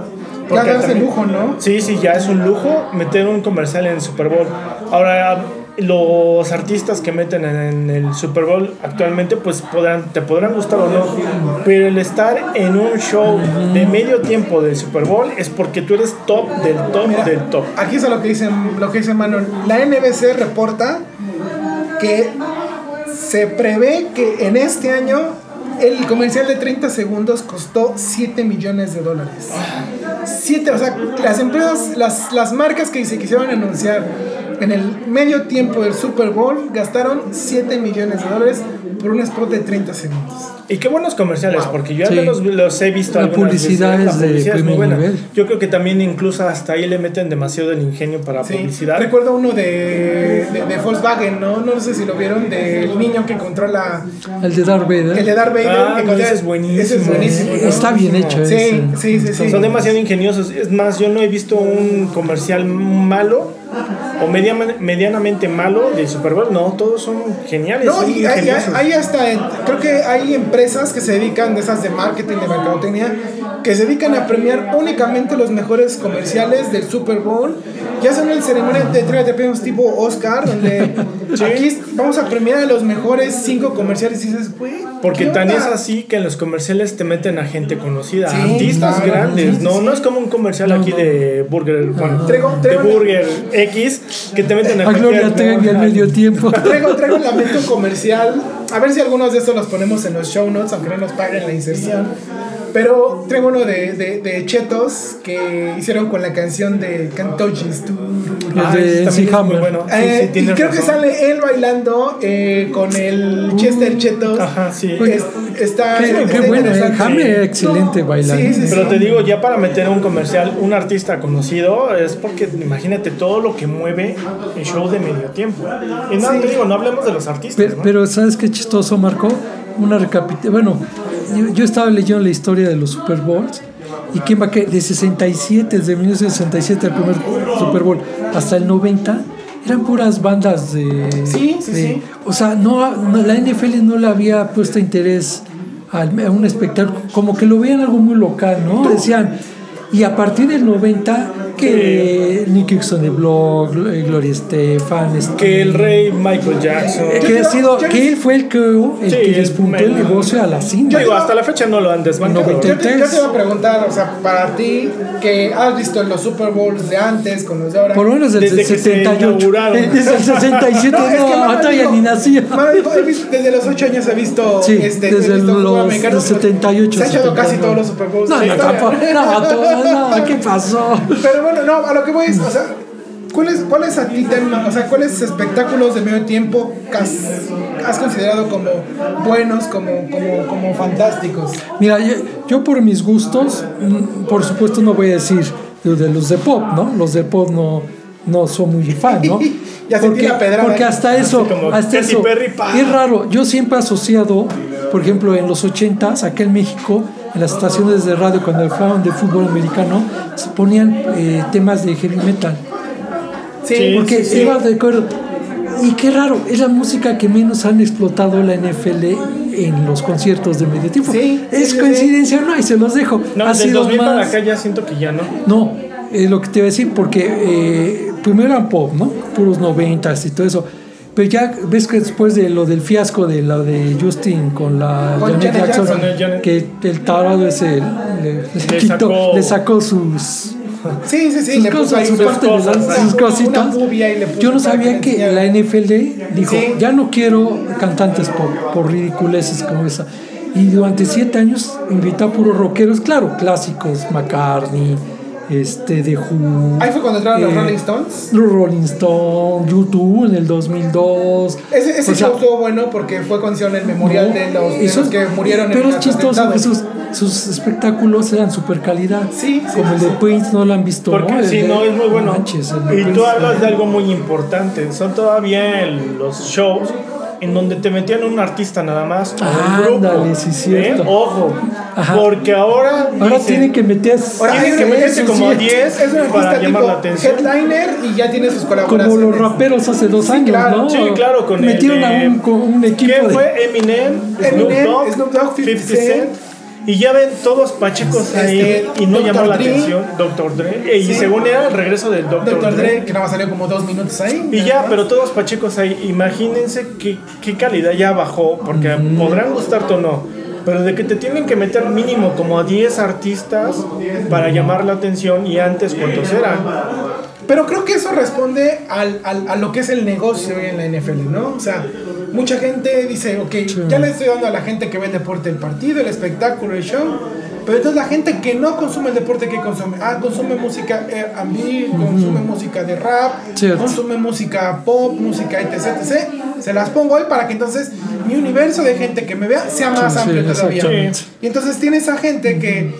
ya das el también- lujo, ¿no? Sí, sí, ya es un lujo meter un comercial en el Super Bowl. Ahora, los artistas que meten en el Super Bowl actualmente, pues podrán, te podrán gustar o no, pero el estar en un show de medio tiempo del Super Bowl es porque tú eres top del top Mira, del top. Aquí es lo que dice, lo que dice Manuel. La NBC reporta que se prevé que en este año el comercial de 30 segundos costó 7 millones de dólares. 7, o sea, las empresas, las, las marcas que se quisieron anunciar en el medio tiempo del Super Bowl gastaron 7 millones de dólares por un spot de 30 segundos. Y qué buenos comerciales, porque yo al Sí. menos los he visto La algunas publicidad veces, es de muy buena. nivel. Yo creo que también incluso hasta ahí le meten demasiado el ingenio para Sí. publicidad. Recuerdo uno de, de, de Volkswagen, ¿no? No sé si lo vieron, del niño que controla El de Darth Vader. el de Darth Vader. Ah, que controla- ese es buenísimo. Ese es buenísimo. ¿no? Está bien hecho Sí, ese. sí, sí, sí. Son demasiado ingeniosos. Es más, yo no he visto un comercial malo o media- medianamente malo del Super Bowl. No, todos son geniales. No, son y hay, ingeniosos. Hay hasta, creo que hay empresas que se dedican, de esas de marketing, de mercadotecnia, que se dedican a premiar únicamente los mejores comerciales del Super Bowl. Ya son en ceremonia de entrega de premios tipo Oscar, donde (laughs) aquí vamos a premiar a los mejores cinco comerciales y dices, güey. Porque ¿qué tan onda? es así que en los comerciales te meten a gente conocida, Sí, artistas claro, grandes. sí, sí, no, sí. no es como un comercial aquí de Burger, bueno, Traigo- de traigo- Burger (laughs) X que te meten a A Gloria cualquier- Trevi al (laughs) medio tiempo. Traigo, traigo un lamento comercial. A ver si algunos de estos los ponemos en los show notes, aunque no nos paguen la inserción. Pero traigo uno de, de, de Chetos que hicieron con la canción de Can't Touch Ah, es muy Hammer. bueno. Sí, Eh, sí, y tienes creo que sale él bailando eh, con el Chester Chetos. Ajá, sí. Es- está, Qué, está qué bueno, eh. Hammer excelente bailando. Sí, sí, sí. Pero te digo, ya para meter un comercial un artista conocido es porque imagínate todo lo que mueve el show de medio tiempo. Y no, te digo, no hablemos de los artistas. Pero, ¿no? pero ¿sabes qué chistoso, Marco? Una recapitulación. Bueno, yo, yo estaba leyendo la historia de los Super Bowls. ¿Y quién va a que De 67, desde 1967, el primer Super Bowl, hasta el 90, eran puras bandas de. Sí, sí, de- sí. O sea, no, no- la NFL no le había puesto interés al- a un espectáculo, como que lo veían algo muy local, ¿no? Decían. Y a partir del 90, que Nicky Dixon de Blog, Gloria Estefan, este, que el rey Michael Jackson. que ha sido yo- que él fue el que, el Sí, que el- despuntó el negocio a la cima. Digo, hasta la fecha no lo han desbancado. Yo te, yo te iba a preguntar, o sea, para ti, que has visto los Super Bowls de antes con los de ahora. Por lo menos desde, Desde el que se 78. inauguraron. Eh, Desde el 67 (laughs) no, es que dijo- ni he visto- desde los 8 años he visto. Sí, este, he desde visto fútbol los los 78. Se ha echado casi 79. todos los Super Bowls. No, no. No, no, ¿qué pasó? Pero bueno, no, a lo que voy es, o sea, ¿cuáles, cuáles a ti o sea, cuáles espectáculos de medio tiempo has, has considerado como buenos, como, como, como fantásticos? Mira, yo, yo por mis gustos, mm, por supuesto no voy a decir de los de pop, ¿no? Los de pop no, no son muy fan, ¿no? (laughs) Ya la pedrada. porque hasta eso, hasta eso Perry, es raro. Yo siempre he asociado, por ejemplo, en los 80s, acá en México, en las estaciones de radio, cuando hablaban de fútbol americano, se ponían eh, temas de heavy metal. Sí, Porque sí, iba de acuerdo. Y qué raro, es la música que menos han explotado la NFL en los conciertos de medio tiempo. Sí, es coincidencia, no, y se los dejo. No, ha sido 2000 para acá ya siento que ya no. No, es lo que te iba a decir, porque eh, primero eran pop, ¿no? Puros noventas y todo eso. Pero ya ves que después de lo del fiasco de la de Justin con la Con Janet Janet Jackson, Jackson, Janet. que el tarado ese le, le quitó- sacó- le sacó sus Sí, sí, sí, sus le puso cosas, sus sus partes de cosas, las- una- sus cositas. Yo no sabía que la NFL dijo, Sí. ya no quiero cantantes por, por ridiculeces como esa. Y durante siete años invitó a puros rockeros, claro, clásicos, McCartney, este, The Who. Ahí fue cuando entraron los eh, Rolling Stones. Los Rolling Stones, YouTube en el 2002. Ese, ese sea, show estuvo bueno porque fue con el memorial no, de los, de eso- los que murieron Pero en es los chistoso sus, sus espectáculos eran super calidad. Sí, sí, Como el sí, de sí. Prince no lo han visto. Porque ¿no? sí, El de- no, es muy bueno. manches, el de y tú hablas de algo muy importante. Son todavía el- los shows en donde te metían un artista nada más. o un grupo, Ándale, sí, cierto. ¿eh? Ojo, Ajá. porque ahora. Ahora dicen- tienen que meter Ahora Tienen que meterse como a sí, 10 es para artista llamar tipo la atención. headliner y ya tiene sus como colaboraciones. los raperos hace dos Sí, años, claro. ¿no? Sí, claro, con Metieron el a un, con un equipo ¿Qué de... fue? Eminem, Eminem, Snoop Dogg, Snoop Dogg, 50 50 Cent. Y ya ven todos pachecos ahí Este, y no llamó la atención. Dr. Dre. Y según era el regreso del Dr. Dr. Dre. Dre, que nada más salió como dos minutos ahí. Y ya, pero todos pachecos ahí, imagínense qué, qué calidad ya bajó, porque podrán gustarte o no, pero de que te tienen que meter mínimo como a 10 artistas para llamar la atención y antes cuántos eran. Pero creo que eso responde al, al- a lo que es el negocio en la NFL, ¿no? O sea, mucha gente dice, ok, ya le estoy dando a la gente que ve el deporte el partido, el espectáculo, el show. Pero entonces la gente que no consume el deporte, ¿qué consume? Ah, consume música R&B, consume música de rap, Cierto. consume música pop, música etc, etc. Se las pongo hoy para que entonces mi universo de gente que me vea sea más Sí, amplio sí, todavía. Y entonces tiene esa gente que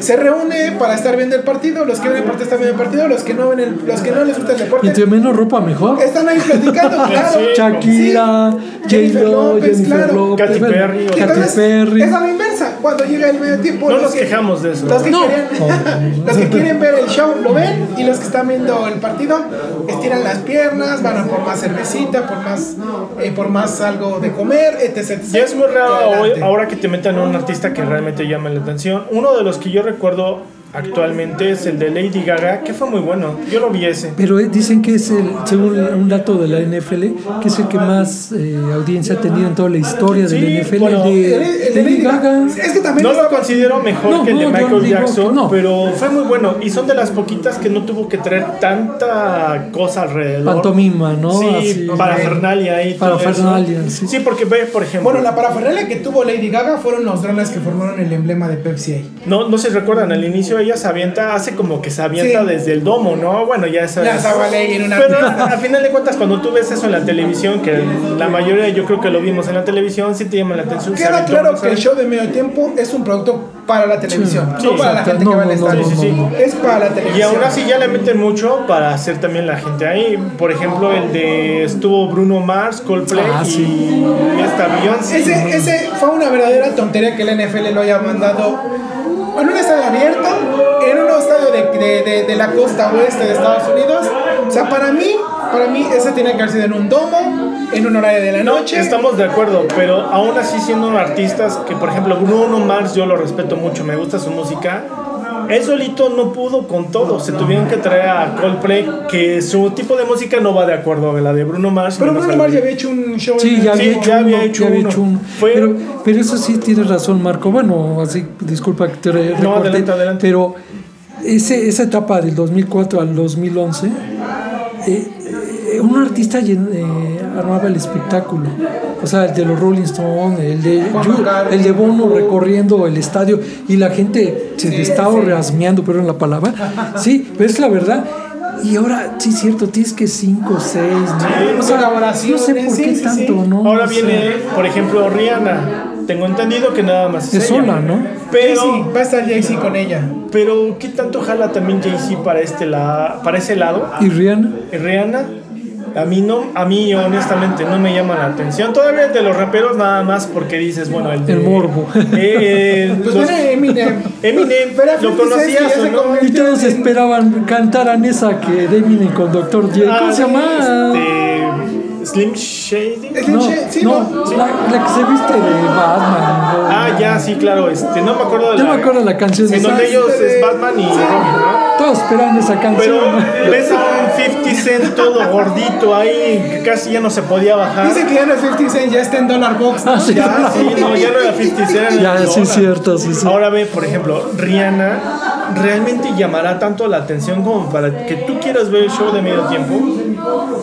se reúne para estar viendo el partido, los que ven el partido están viendo el partido, los que no ven el, los que no les gusta el deporte Entre menos ropa mejor. están ahí platicando, (laughs) claro. Shakira, Sí. J-Lo, Jennifer López, Katy Perry, Y Katy Perry. Es a la inversa. Cuando llega el medio tiempo. No los nos que- quejamos de eso. Los que, No. quieren, los que quieren ver el show lo ven y los que están viendo el partido estiran las piernas, van a por más cervecita, por más, eh, por más algo de comer, etc. etc. Ya es muy raro hoy- ahora que te metan a un artista que realmente llame la atención. Uno de los que yo recuerdo actualmente es el de Lady Gaga, que fue muy bueno. Yo lo vi ese. Pero eh, dicen que es el, según un dato de la NFL, que es el que más eh, audiencia ha tenido en toda la historia de Sí, la NFL, bueno, el de, El- el de Lady Gaga. Es que también No lo considero mejor No, que el de no, Michael digo Jackson, no. pero fue muy bueno. Y son de las poquitas que no tuvo que traer tanta cosa alrededor. Pantomima, ¿no? Sí, Así, parafernalia y todo Parafernalia, eso. sí. porque ve, por ejemplo, Bueno, la parafernalia que tuvo Lady Gaga fueron los drones que formaron el emblema de Pepsi ahí. no, no se recuerdan, al inicio ella se avienta, hace como que se avienta Sí. desde el domo, ¿no? Bueno, ya La en una Pero al final de cuentas, cuando tú ves eso en la televisión, que la mayoría yo creo que lo vimos en la televisión, sí te llama la atención. Queda claro que el show de medio tiempo es un producto para la televisión, Sí, no para la gente que va al estadio. no, no, Sí, no. Es para la televisión. Y aún así ya le meten mucho para hacer también la gente ahí. Por ejemplo, el de estuvo Bruno Mars, Coldplay Ah, y sí. esta Beyoncé. Ese, ese fue una verdadera tontería que el NFL lo haya mandado en un estadio abierto, de, de- de- la costa oeste de Estados Unidos. O sea, para mí, para mí ese tiene que haber sido en un domo, en un horario de la No, noche. estamos de acuerdo, pero aún así siendo artistas que, por ejemplo, Bruno Mars, yo lo respeto mucho, me gusta su música. Él solito no pudo con todo, se tuvieron que traer a Coldplay, que su tipo de música no va de acuerdo a la de Bruno Mars. Pero Bruno Mars ya había hecho un show Sí, en ya había Sí, hecho ya uno, había hecho ya había hecho uno. Fue- Pero, pero eso sí tienes razón, Marco. Bueno, así, disculpa que te No, recorté, adelante, adelante. pero ese, esa etapa del 2004 al 2011, eh, eh, un artista llen- eh, armaba el espectáculo. O sea, el de los Rolling Stones, el de, el de Bono recorriendo el estadio y la gente se le estaba sí. orgasmeando, pero en la palabra. Sí, pero es la verdad. Y ahora, sí, es cierto, tienes que cinco, seis, ¿no? O sea, no sé por qué sí, sí, tanto, sí. ¿no? Ahora O sea, viene, por ejemplo, Rihanna. Tengo entendido que nada más Es ella. sola, ¿no? Pero, Jay-Z, va a estar Jay-Z con ella. pero ¿qué tanto jala también Jay-Z para, este la, para ese lado? ¿Y Rihanna? ¿Y Rihanna? A mí no, a mí honestamente no me llama la atención. Todavía de los raperos nada más porque dices, bueno, el de- El morbo. Eh, el- Pues los- Eminem. Eminem, Pero ¿lo 50 Cent conocías o no? Y todos en- esperaban cantaran esa que de Eminem con Dr. J. ¿Cómo Ah, se llama? este, Slim Shady. No, sí, no, ¿no? La, la que se viste de Batman. Ah, ya, sí, claro. Este, no me acuerdo de Yo la. me acuerdo de la canción. En donde ellos es Batman y Robin, ¿no? Todos esperando esa canción. Pero ves a un 50 Cent todo gordito ahí, que casi ya no se podía bajar. Dice que ya no es 50 Cent, ya está en Dollar Box. ¿no? Ah, sí. Ya, sí, no, ya no era (laughs) 50 Cent. ya, sí, cierto, sí, sí. Ahora ve, por ejemplo, Rihanna realmente llamará tanto la atención como para que tú quieras ver el show de medio tiempo.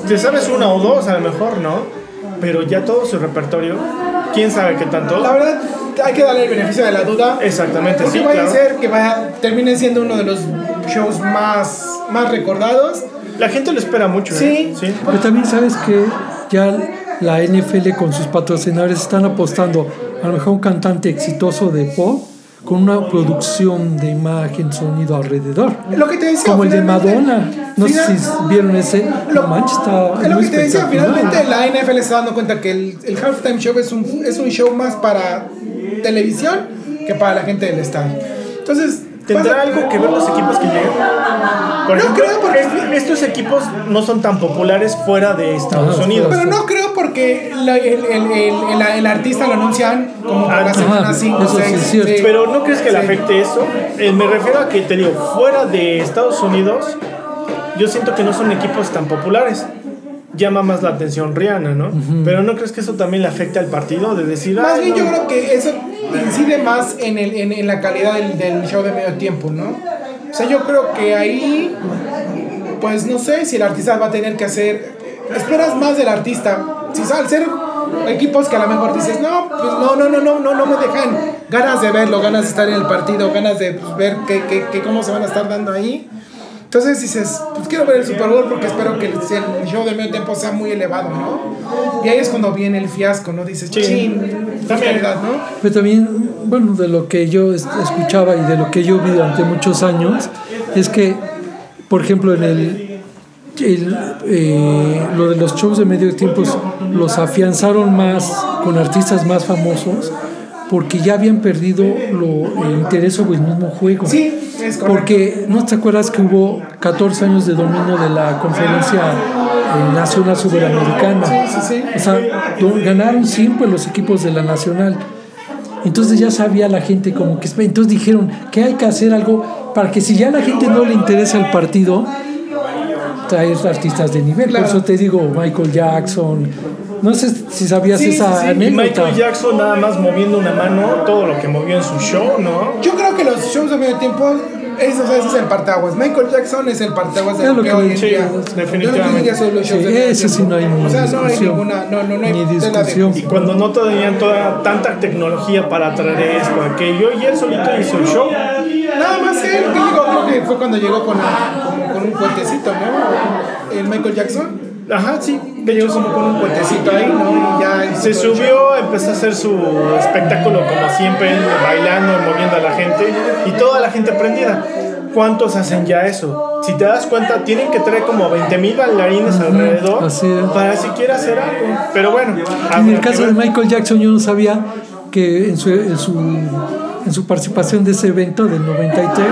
Te sabes una o dos, a lo mejor, ¿no? Pero ya todo su repertorio, quién sabe qué tanto. La verdad, hay que darle el beneficio de la duda. Exactamente, Porque sí, vaya claro. a ser que vaya, termine siendo uno de los shows más, más recordados. La gente lo espera mucho, Sí. ¿eh? Sí. Pero también sabes que ya la NFL con sus patrocinadores están apostando a lo mejor un cantante exitoso de pop con una producción de imagen, sonido alrededor. Lo que te decía, Como el de Madonna. No sé si vieron ese. Lo- manches, está Es lo muy que te decía, finalmente la NFL está dando cuenta que el, el halftime show es un, es un show más para televisión que para la gente del estadio. Entonces, ¿Tendrá pasa- algo que ver los equipos que llegan? Por No ejemplo, creo, porque- es- estos equipos no son tan populares fuera de Estados Unidos. Pero no creo porque la- el, el, el, el- el artista lo anuncian como por la Ah, semana ajá, 5 eso sí 6. es cierto. Pero ¿no crees que le Sí. afecte eso? Eh, me refiero a que, te digo, fuera de Estados Unidos, yo siento que no son equipos tan populares. Llama más la atención Rihanna, ¿no? Pero ¿no crees que eso también le afecte al partido? De decir, Más "Ay, bien no". yo creo que eso incide más en, el, en, en la calidad del, del show de medio tiempo, ¿no? O sea, yo creo que ahí, pues no sé si el artista va a tener que hacer, esperas más del artista. Si al ser equipos que a lo mejor dices, no, pues no, no, no, no, no, no me dejan ganas de verlo, ganas de estar en el partido, ganas de pues, ver qué, qué, qué- cómo se van a estar dando ahí. Entonces dices, pues quiero ver el Super Bowl porque espero que el, el show de medio tiempo sea muy elevado, ¿no? Y ahí es cuando viene el fiasco, ¿no? Dices, Sí. chin, También. calidad, ¿no? Pero también, bueno, de lo que yo es- escuchaba y de lo que yo vi durante muchos años, es que, por ejemplo, en el, el, eh, lo de los shows de medio tiempo los afianzaron más con artistas más famosos porque ya habían perdido lo, el interés sobre el mismo juego. Sí, es correcto. Porque no te acuerdas que hubo 14 años de dominio de la conferencia eh, nacional sudamericana. Sí, sí, sí. O sea, ganaron siempre los equipos de la nacional. Entonces ya sabía la gente como que... Entonces dijeron que hay que hacer algo para que si ya a la gente no le interesa el partido, traer artistas de nivel. Claro. Por eso te digo, Michael Jackson. No sé si sabías Sí, esa sí, sí. Y anécdota. Michael Jackson nada más moviendo una mano, todo lo que movió en su show, ¿no? Yo creo que los shows de medio tiempo, eso, ese es el parteaguas. Michael Jackson es el parteaguas de lo lo que hoy en sí, día. definitivamente. No Sí, ese sí no hay O sea, no hay ninguna, no, no, no hay Ni de-. Y cuando no tenían toda tanta tecnología para traer esto, aquello, y él solito hizo el show. Nada más él, que llegó, creo que fue cuando llegó con, como con un puentecito, ¿no? El Michael Jackson. Ajá, sí. Que llegó como con un puentecito ahí, ¿no? Y ya Se subió, empezó a hacer su espectáculo como siempre, bailando, moviendo a la gente y toda la gente prendida. ¿Cuántos hacen ya eso? Si te das cuenta, tienen que traer como 20 mil bailarines alrededor así para siquiera hacer algo. Pero bueno, En el caso de. Michael Jackson yo no sabía que en su, en su, en su participación de ese evento del 93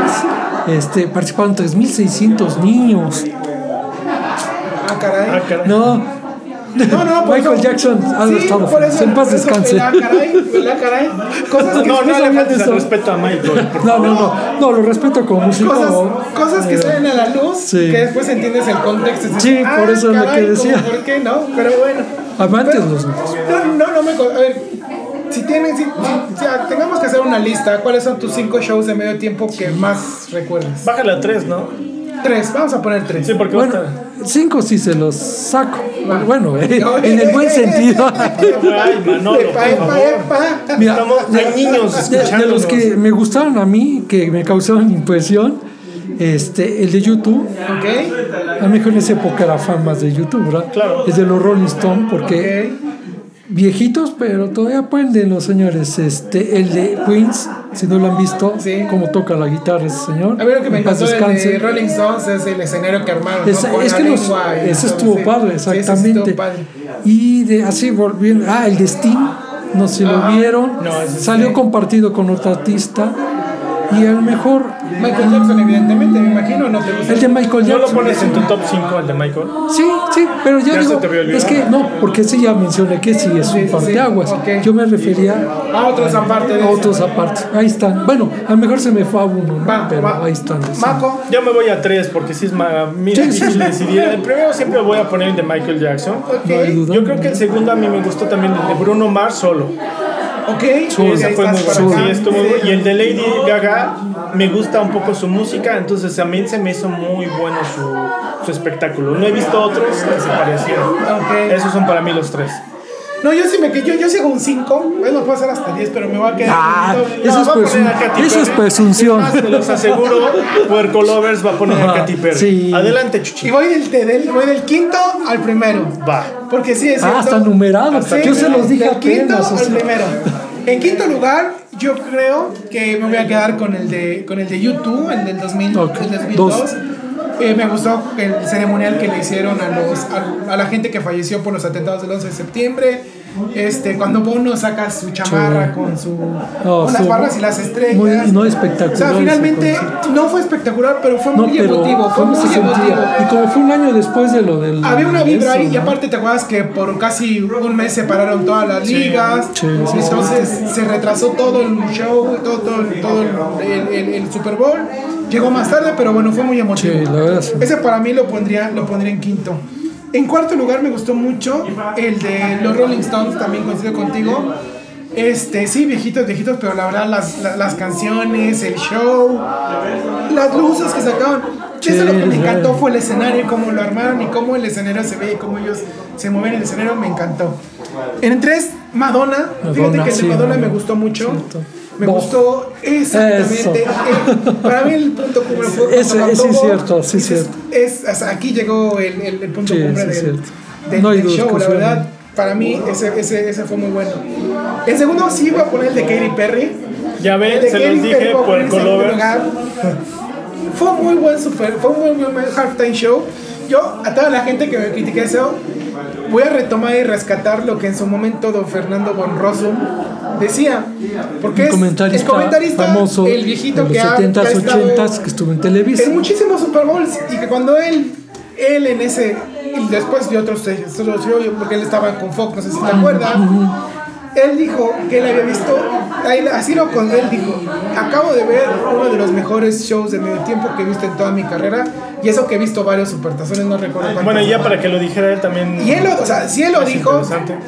este, participaron 3.600 niños. Ah, caray. Ah, caray. No, No, no, por Michael eso- Jackson ha Sí, estado por eso- en paz eso, descanse. ah, caray. Cosas que No, no le faltes el respeto a Michael. por No, no, no, no, lo respeto como músico. cosas, cosas que eh, salen a la luz sí. que después entiendes el contexto. dices, Sí, por "Ah, eso es lo que decía". ¿cómo ¿Por qué no? Pero bueno. Amantes Pero- los. No, no, no me. A ver, si tienen. Si, si- si tengamos que hacer una lista, ¿cuáles son tus cinco shows de medio tiempo que más recuerdas? Bájale a tres, ¿no? Tres, vamos a poner tres. Sí, porque Bueno, a cinco sí se los saco. Va. Bueno, eh, No, (laughs) en el buen eh, sentido. Ay, Manolo, Epa, por epa, favor. epa. Mira, Estamos- hay niños de, de los que me gustaron a mí, que me causaron impresión, este, el de YouTube. A lo mejor en esa época era fan más de YouTube, ¿verdad? Claro. Es de los Rolling Stones, porque. Viejitos, pero todavía pueden los señores. Este, el de Queens, si no lo han visto, Sí. cómo toca la guitarra ese señor. A ver, lo que me encantó de. Rolling Stones es el escenario que armaron. Es, que los, ese todo, estuvo sí. padre, Sí, exactamente. estuvo padre. Y de así volviendo, ah, el de Steam, no sé si lo vieron, No, salió compartido con otro artista y a lo mejor Michael Jackson, evidentemente, me imagino, no te gusta. el de Michael ¿No lo Jackson. pones en tu top 5 el de Michael? Sí, sí, pero yo Ya digo, es que no, porque ese ya mencioné que sí es Sí, sí, un sí, parteaguas. ok. Yo me refería A otros aparte de a otros aparte. Ahí están. Bueno, a lo mejor se me fue a uno, ¿no? Va, pero va. ahí están. sí. Maco. Yo me voy a tres porque sí es Sí, difícil sí. decidir. El primero siempre voy a poner el de Michael Jackson. No hay duda. Yo creo que el segundo a mí me gustó también el de Bruno Mars solo. Ok. Ese Ahí fue muy bueno. Sí, estuvo Sí. muy- Y el de Lady Gaga me gusta un poco su música, entonces también se me hizo muy bueno su, su espectáculo. No he visto otros que se parecieran. Ok. Esos son para mí los tres. No, yo sí me quedo. Yo, yo sigo un 5. Bueno, puedo hacer hasta 10, pero me voy a quedar. Ah, top. eso No, es va a poner presun- a Katy eso es presunción. Es más, te los aseguro, Puerco Lovers va a poner a Ajá, Katy Perry. sí. Adelante, Chuchi. Y voy del, del, voy del quinto al primero. Va. Porque sí es Ah, está numerado. Sí, Yo se los dije del quinto o al sea. primero. En quinto lugar, yo creo que me voy a quedar con el de con el de YouTube, el del 2000, Ok, el del 2002. dos. Eh, me gustó el ceremonial que le hicieron a los a, a la gente que falleció por los atentados del 11 de septiembre. Este, cuando Bono saca su chamarra con su No, con las barras y las estrellas. muy- no, espectacular O sea, finalmente no fue espectacular, pero fue No, muy pero emotivo, fue ¿cómo muy emotivo. sentía? Y como fue un año después de lo del... Había una vibra ahí y aparte te acuerdas que por casi un mes se pararon todas las ligas, Sí, sí, sí. entonces se retrasó todo el show, todo, todo, todo el, el- el Super Bowl. Llegó más tarde, pero bueno, fue muy emotivo. Sí, la verdad. Ese para mí lo pondría, lo pondría en quinto. En cuarto lugar me gustó mucho el de los Rolling Stones, también coincido contigo. Este, sí, viejitos, viejitos, pero la verdad las, la- las canciones, el show, las luces que sacaban. Sí, Eso lo que me encantó fue el escenario, cómo lo armaron y cómo el escenario se ve y cómo ellos se mueven en el escenario, me encantó. En tres, Madonna. Fíjate Madonna, que el de sí, Madonna me Madonna. gustó mucho. Cierto. Me Bo. gustó exactamente. El- para mí el punto cumbre fue cuando Ese- cantó ese es Bo. cierto, sí, cierto. Es, hasta aquí llegó el, el- el punto Sí, cumbre sí, del, del- No hay del show, la verdad. Para mí ese, ese, ese fue muy bueno. El segundo sí iba a poner el de Katy Perry. Ya de se Katy los Perry dije a por el en color. Fue un muy buen super, fue un muy buen halftime show. Yo, a toda la gente que me critique eso, voy a retomar y rescatar lo que en su momento don Fernando Bonroso decía. Porque es comentarista, el comentarista, famoso el viejito que los ha, 70s, que ha estado 80s, que estuvo en Televisa. en muchísimos Super Bowls y que cuando él, él en ese, y después de otros, eh, porque él estaba con Fox, no sé si te acuerdas, él dijo que él había visto, así lo con él dijo, acabo de ver uno de los mejores shows de medio tiempo que he visto en toda mi carrera y eso que he visto varios supertazones, no recuerdo cuántos. Bueno, y ya para que lo dijera él también. Y él, lo- o sea, si él lo dijo,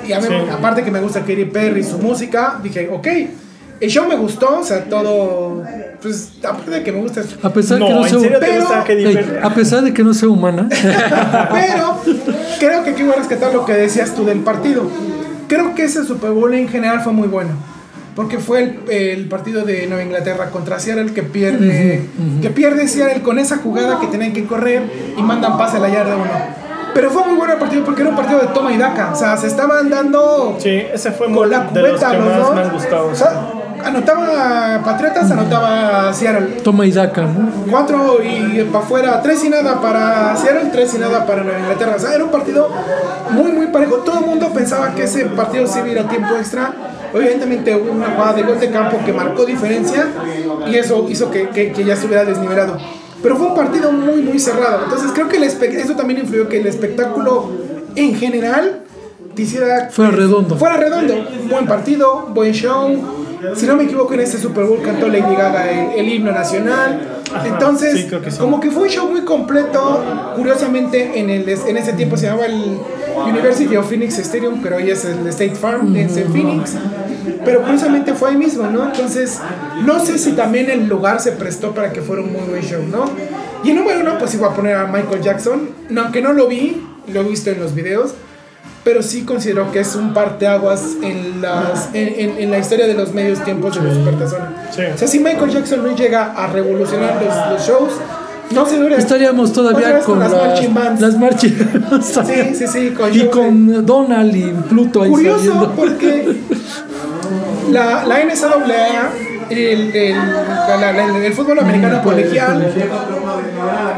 y a mí, Sí. aparte que me gusta Katy Perry, su música, dije, ok, el show me gustó, o sea, todo, pues, aparte de que me gusta, A pesar No, que no ¿en sea serio pero- gusta Katy Ey, Perry? a pesar de que no sea humana, (laughs) pero creo que aquí voy a rescatar lo que decías tú del partido. Creo que ese Super Bowl en general fue muy bueno. Porque fue el, el partido de Nueva Inglaterra contra Seattle que pierde, que pierde Seattle con esa jugada que tenían que correr y mandan pase a la yarda uno. Pero fue muy bueno el partido porque era un partido de toma y daca. O sea, se estaban dando Sí, ese fue muy con la de los cubeta que los más dos. me han gustado. O sea, anotaba Patriotas, anotaba Seattle. toma y daca, ¿no? Cuatro y para afuera, tres y nada para Seattle, tres y nada para Nueva Inglaterra. O sea, era un partido muy, muy parejo. Todo el mundo pensaba que ese partido se iba a tiempo extra. Evidentemente hubo una jugada de gol de campo que marcó diferencia y eso hizo que, que- que ya estuviera desnivelado. Pero fue un partido muy, muy cerrado. Entonces creo que el eso también influyó que el espectáculo en general te hiciera... Fuera redondo. Fuera redondo. Buen partido, buen show. Si no me equivoco, en este Super Bowl cantó Lady Gaga el, el himno nacional. Entonces, sí, que sí. como que fue un show muy completo. Curiosamente, en, el, en ese tiempo se llamaba el University of Phoenix Stadium, pero hoy es el State Farm en Phoenix. Pero curiosamente fue ahí mismo, ¿no? Entonces, no sé si también el lugar se prestó para que fuera un muy buen show, ¿no? Y en número uno, pues iba a poner a Michael Jackson. No, aunque no lo vi, lo he visto en los videos pero sí considero que es un parteaguas en, las, en, en- en la historia de los medios tiempos de los supertazones. Sí. O sea, si Michael Jackson no llega a revolucionar los, los shows, no se dura. Estaríamos todavía con las marching bands. las marching bands. Sí, sí, sí, con y con Donald y Pluto ahí Curioso saliendo. porque (laughs) la, la NCAA, el, el, el fútbol americano colegial,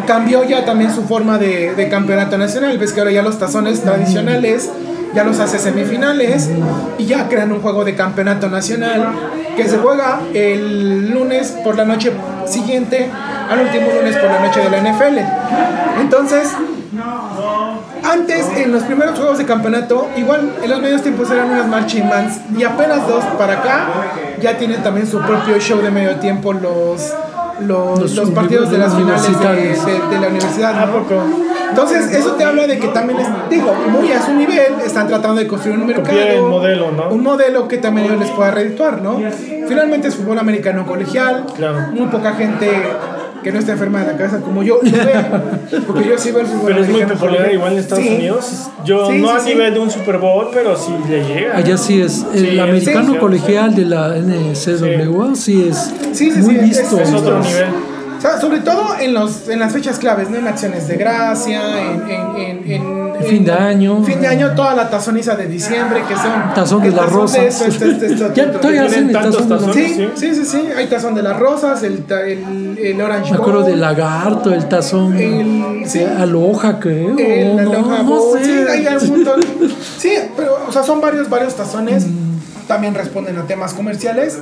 cambió ya también su forma de, de campeonato nacional. Ves que ahora ya los tazones tradicionales ya los hace semifinales y ya crean un juego de campeonato nacional que se juega el lunes por la noche siguiente al último lunes por la noche de la NFL. Entonces, antes, en los primeros juegos de campeonato, igual en los medios tiempos eran unas marching bands y apenas dos para acá ya tienen también su propio show de medio tiempo los, los, Los los partidos de las finales de, universitarios. de- de la universidad. ¿A ¿no? poco? Entonces, eso te habla de que también, es, digo, muy a su nivel, están tratando de construir un mercado. Modelo, ¿no? Un modelo que también ellos les pueda redituar, ¿no? Finalmente es fútbol americano colegial. Claro. Muy poca gente que no está enferma de la cabeza como yo lo porque yo sí veo el fútbol Pero es muy popular igual en Estados Sí. Unidos. Yo Sí, no sí, a sí. nivel de un Super Bowl, pero sí le llega. Allá sí es. El Sí, americano sí. colegial de la NCAA sí es Sí, sí, muy sí, visto. es- es otro nivel. Sea, sobre todo en, los, en las fechas claves, ¿no? En acciones de gracia, en, en, en, en- fin de año. Fin de año, toda la tazoniza de diciembre, que son. Tazón de las rosas. (laughs) Ya todavía hacen el tazón de las tazones. Sí, sí, sí, sí. Hay tazón de las rosas, el, el, el Orange Me acuerdo del lagarto, el tazón. El- sí. Aloha, creo. el Aloha no. Sí, hay un montón. (laughs) Sí, pero, o sea, son varios, varios tazones. También responden a temas comerciales.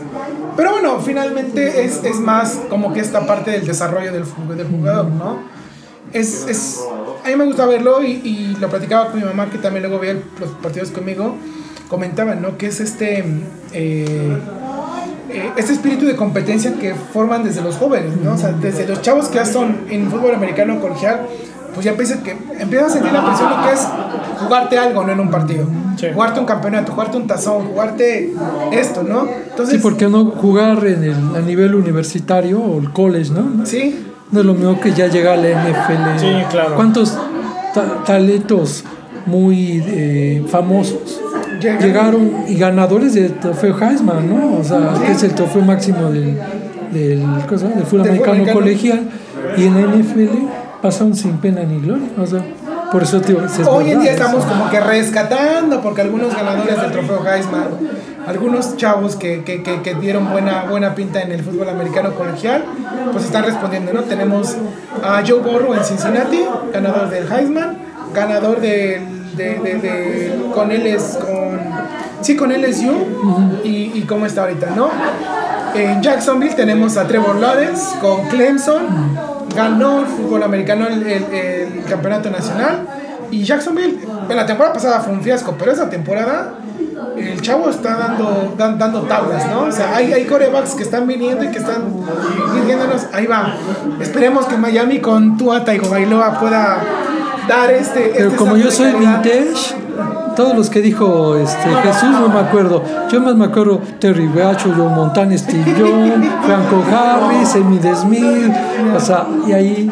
Pero bueno, finalmente es, es más como que esta parte del desarrollo del, jugador, ¿no? Es, es, a mí me gusta verlo y, lo platicaba con mi mamá, que también luego veía los partidos conmigo. Comentaban, ¿no? Que es este. eh, eh, este espíritu de competencia que forman desde los jóvenes, ¿no? O sea, desde los chavos que ya son en fútbol americano colegial, pues ya empiezan, que, empiezan a sentir la presión de que es jugarte algo, no en un partido. Sí. Jugarte un campeonato, jugarte un tazón, jugarte esto, ¿no? Entonces, Sí, ¿por qué no jugar en el, a nivel universitario o el college, no? Sí, No es lo mismo que ya llega a la NFL. Sí, claro. ¿Cuántos ta- talentos muy eh, famosos llegaron y ganadores del trofeo Heisman, ¿no? O sea, que es el trofeo máximo del, del, cosa, del fútbol Del americano fútbol americano. colegial y en la NFL pasaron sin pena ni gloria. O sea, por eso te digo, sí es Hoy en día estamos como que rescatando, porque algunos ganadores del trofeo Heisman, algunos chavos que, que, que, que dieron buena, buena pinta en el fútbol americano colegial, pues están respondiendo, ¿no? Tenemos a Joe Burrow en Cincinnati, ganador del Heisman, ganador del de, de, de- con él es con sí con LSU y, y cómo está ahorita, ¿no? En Jacksonville tenemos a Trevor Lawrence con Clemson, ganó el fútbol americano el, el- el campeonato nacional y Jacksonville en la temporada pasada fue un fiasco, pero esa temporada el chavo está dando, dan- dando tablas, ¿no? O sea, hay, hay corebacks que están viniendo y que están dirigiéndonos. Ahí va. Esperemos que Miami con Tua Tagovailoa pueda dar este. Pero este como salto yo soy vintage, todos los que dijo este, Jesús no me acuerdo. Yo más me acuerdo Terry Bracho, Joe Montana, Steve Young, Franco Harris, Amy Desmil, o sea, y ahí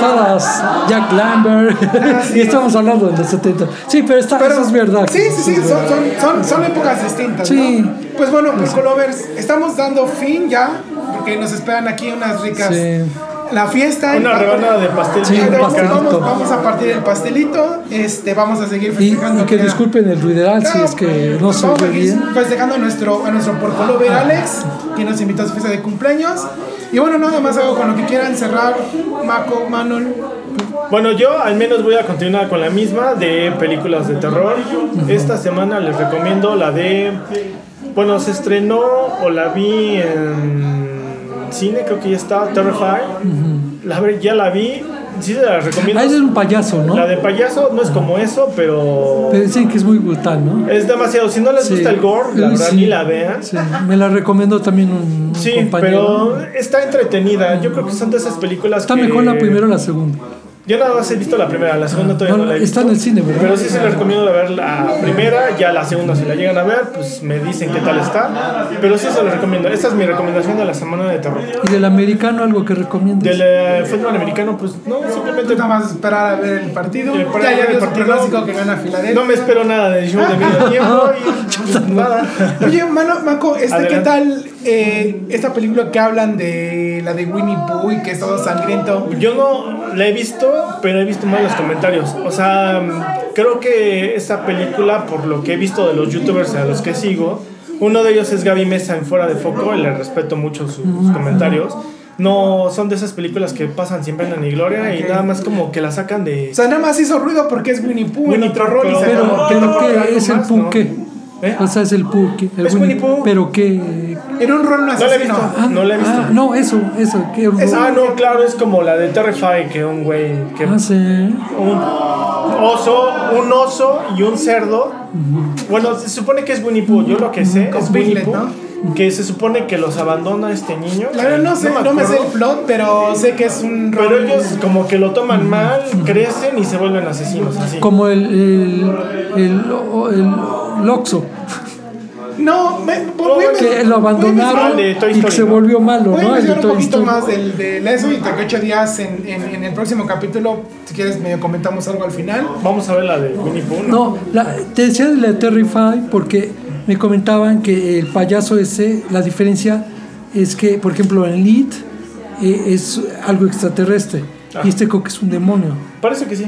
todas, Jack Lambert, (laughs) y estamos hablando de los 70. Sí, pero, está, Pero- eso es verdad. Sí, sí, sí, son, son, son, son épocas distintas. Sí. ¿no? Pues bueno, pues Colovers, estamos dando fin ya, porque nos esperan aquí unas ricas. Sí. La fiesta. Una rebanada de pastel Sí, Vamos, pastelito. vamos, a partir el pastelito. Este, vamos a seguir Y, festejando. y que mira. disculpen el ruideral si No, es que no se seguir bien. festejando a nuestro, a nuestro porcolover Alex, que nos invitó a su fiesta de cumpleaños. Y bueno, nada más hago con lo que quieran cerrar, Maco, Manon. Bueno, yo al menos voy a continuar con la misma de películas de terror. Esta semana les recomiendo la de. Bueno, se estrenó o la vi en cine, creo que ya está, Terrify. La, ver- ya la vi, sí se la recomiendo. Ah, es un payaso, ¿no? La de payaso no es como eso, pero Pero dicen que es muy brutal, ¿no? es demasiado. Si no les Sí. gusta el gore, la verdad sí. ni la vean. Sí, me la recomendó también un Sí, compañero. pero está entretenida. Yo creo que son de esas películas Está que... mejor la primera o la segunda. Yo nada más he visto la primera, la segunda todavía No, no, la he visto. está en el cine, ¿verdad? Pero sí se les recomiendo ver la primera, ya la segunda si la llegan a ver, pues me dicen qué tal está. Pero sí se les recomiendo. Esta es mi recomendación de la semana de terror. ¿Y del americano algo que recomiendas? Del eh, fútbol americano, pues no, simplemente Nada más esperar a ver el partido. Eh, ya ya el partido. que gana Filadelfia. no me espero nada del show de medio (laughs) tiempo (laughs) y pues, nada. Oye, mano, Maco, este, ¿qué tal eh, esta película que hablan de la de Winnie Pooh y que es todo sangriento? Yo no la he visto, pero he visto más los comentarios. O sea, creo que esta película, por lo que he visto de los youtubers a los que sigo, uno de ellos es Gaby Mesa en Fuera de Foco, y le respeto mucho sus comentarios. No son de esas películas que pasan sin pena ni gloria y Ok. nada más como que la sacan de. O sea, nada más hizo ruido porque es Winnie Pooh en Winnie otro Pooh, rol y se pero- acabó. Pero, Pero ¿qué es el Pooh ¿no? ¿Eh? O sea, es el? El Es Winnie Pooh. Pero qué... Era un rol No la he asesino. visto. Ah, No la he visto. ah, no, eso, eso. ¿qué? Ah, no, claro, es como la de Terrify, que un güey. Que Ah, sí. un oso, un oso y un cerdo. Bueno, se supone que es Winnie Pooh. Yo lo que sé es Winnie Pooh. Que se supone que los abandona este niño. La verdad no sé, no, me sé el plot, pero sé que es un rol. Pero ellos como que lo toman mal, crecen y se vuelven asesinos. Así. Como el, el, el, el, Loxo, No, me, voy a- que lo voy a abandonaron Toy y que se ¿no? volvió malo, Voy a ¿no? El de investigar un Toy poquito Story. más del, del eso y te ocho días en, en, en el próximo capítulo, si quieres, medio comentamos algo al final. Vamos a ver la de Winnie Pooh. ¿no? No, la- te decía de la Terrify porque me comentaban que el payaso ese, la diferencia es que, por ejemplo, en Lit eh, es algo extraterrestre. Ah. Y este creo que es un demonio. Parece que sí.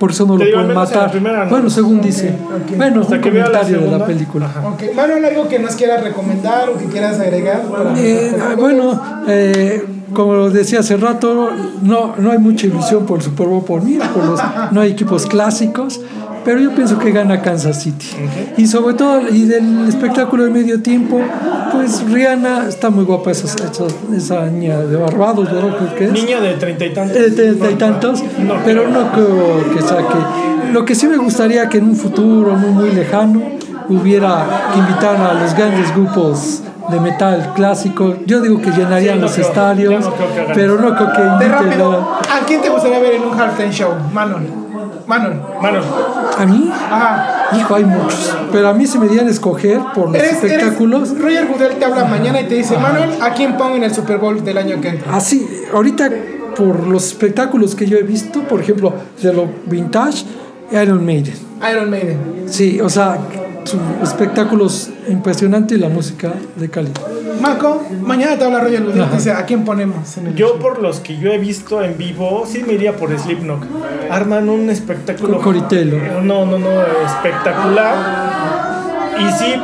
Por eso no Te lo digo, pueden matar. primera no. Bueno, según dice. ok. Bueno, Hasta un que vea la comentario de la película. Ok, Manuel, algo que nos quieras recomendar o que quieras agregar. para Eh, nuestros bueno, eh, como lo decía hace rato, no, no hay mucha ilusión por el Super Bowl por mí, por los, no hay equipos clásicos, pero yo pienso que gana Kansas City. Y sobre todo, y del espectáculo de medio tiempo, pues Rihanna está muy guapa, esa, esa, esa niña de Barbados, ¿verdad? Creo que es. Niña de treinta y tantos. Eh, de- de tantos, No, pero no creo que saque. Lo que sí me gustaría que en un futuro muy muy lejano hubiera que invitar a los grandes grupos de metal clásico. Yo digo que llenarían Sí, no los creo, estadios, no creo que hagan pero no creo que De inviten rápido, a, ¿a quién te gustaría ver en un halftime show? Manuel. Manuel. Mano, a mí. Ajá. Hijo, hay muchos, pero a mí se me dieran a escoger por los Eres, espectáculos. eres- Roger Goodell te habla mañana y te dice, Manuel, ¿a quién pongo en el Super Bowl del año que entra? Así, ahorita por los espectáculos que yo he visto, por ejemplo, de lo vintage, Iron Maiden. Iron Maiden. Sí, o sea, su espectáculos impresionantes y la música de calidad. Marco, mañana te habla Roger te dice, ¿a quién ponemos en el yo por los que yo he visto en vivo, sí me iría por Slipknot. Arman un espectáculo. Coritelo. No, no, no, espectacular. Y sí,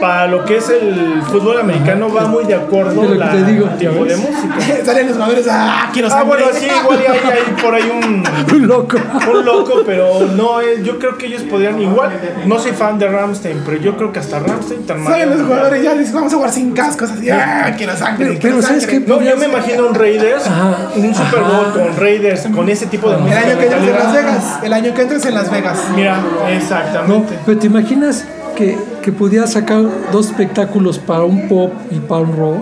para lo que es el fútbol americano va muy de acuerdo Es lo que la te digo, tipo ¿ya de música. (laughs) Salen los jugadores, ¡ah, quiero Ah, bueno, sí, igual hay, hay por ahí un, (laughs) Un loco. un loco, pero no, eh, yo creo que ellos podrían igual. No soy fan de Ramstein, pero yo creo que hasta Ramstein te armaría Salen los jugadores ya dicen, vamos a jugar sin cascos, así, ¡ah, quiero sangre! Pero- ¿sabes sangre". qué? No, yo me imagino un Raiders, Ajá. un Super Bowl con Raiders, con ese tipo de El música. año que entres en Las. Vegas, el año que entres en Las Vegas. Mira, No, exactamente. pero te imaginas que, que pudiera sacar dos espectáculos para un pop y para un rock.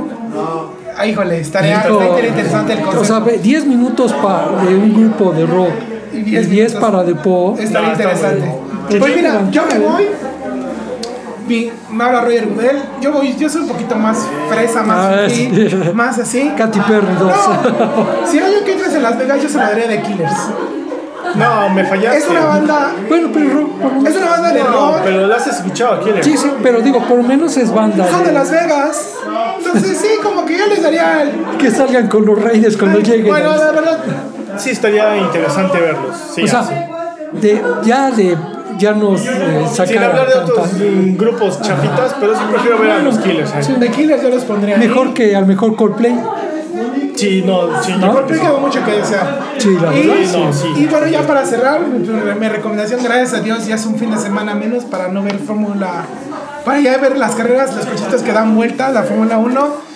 Ah, híjole, estaría, Esto- está interesante el O sea, concepto. ve, 10 minutos para de un grupo de rock Y y 10 10 minutos. para de pop. Estaría interesante. Pues mira, yo me voy. Me habla Roger Goodell. Yo voy, yo soy un poquito más fresa, más Ah, sí. más así. Katy Perry 2. No, si año que entres en Las Vegas, yo se lo daría de Killers. No, me fallaste. Es una banda, bueno, pero rock, por lo es una banda de No, rock. pero la has escuchado aquí. Sí, sí, pero digo, por lo menos es banda. Son de de- Las Vegas. Entonces sí, como que yo les daría el... que salgan con los Raiders cuando lleguen. Bueno, a- la verdad, Sí, estaría interesante verlos. Sí, o sea, de, ya de ya nos eh, Sin sacar hablar de otros mm, grupos chafitas, pero sí prefiero ver a los Killers. ahí. de Killers yo los pondría. ahí. Mejor que al mejor Coldplay. Sí, no, sí, yo ¿No? creo que Me sí. quedó mucho que desear. Sí, la Y, verdad, sí. no, sí. y bueno, ya para cerrar, mi, recomendación, gracias a Dios, ya es un fin de semana menos para no ver Fórmula. Para ya ver las carreras, los cochitos que dan vueltas, la Fórmula 1.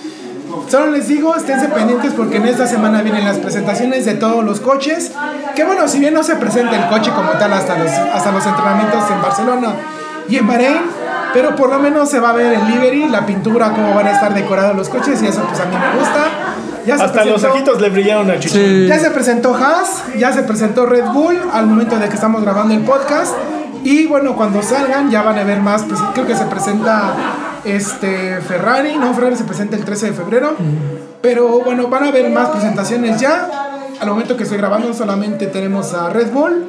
Solo les digo, esténse pendientes porque en esta semana vienen las presentaciones de todos los coches. Que bueno, si bien no se presenta el coche como tal hasta los, hasta los entrenamientos en Barcelona y en Bahrein, pero por lo menos se va a ver el livery, la pintura, cómo van a estar decorados los coches y eso pues a mí me gusta. Ya se Hasta los ojitos le brillaron a Chuchi. Sí. ya se presentó Haas, ya se presentó Red Bull al momento de que estamos grabando el podcast. Y bueno, cuando salgan ya van a ver más. Pues, creo que se presenta este Ferrari. No, Ferrari se presenta el 13 de febrero. Pero bueno, van a ver más presentaciones ya. Al momento que estoy grabando solamente tenemos a Red Bull,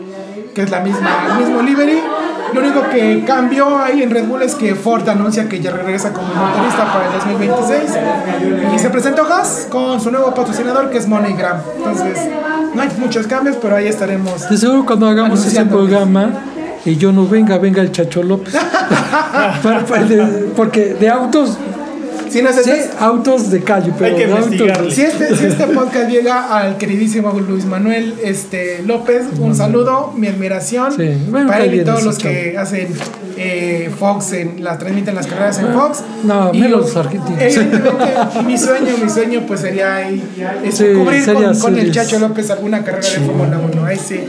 que es la misma, el mismo livery. Lo único que cambió ahí en Red Bull es que Ford anuncia que ya regresa como motorista para el 2026. Y se presentó Haas con su nuevo patrocinador que es MoneyGram. Entonces, no hay muchos cambios, pero ahí estaremos. De seguro cuando hagamos ese programa y yo no venga, venga el Chacho López. (laughs) (laughs) Porque de autos, Si, nos sí, estás- autos de calle, pero que de autos- investigarle. si este, si (laughs) este podcast llega al queridísimo Luis Manuel este, López, un saludo, mi admiración Sí, bueno, para él y todos los que hacen eh, Fox, en, las transmiten las carreras en Fox. No, Y menos los argentinos. Evidentemente, (laughs) mi sueño, mi sueño pues sería ahí, este, Sí, cubrir sería con, con el. Chacho López alguna carrera de Fórmula 1. Ahí sí,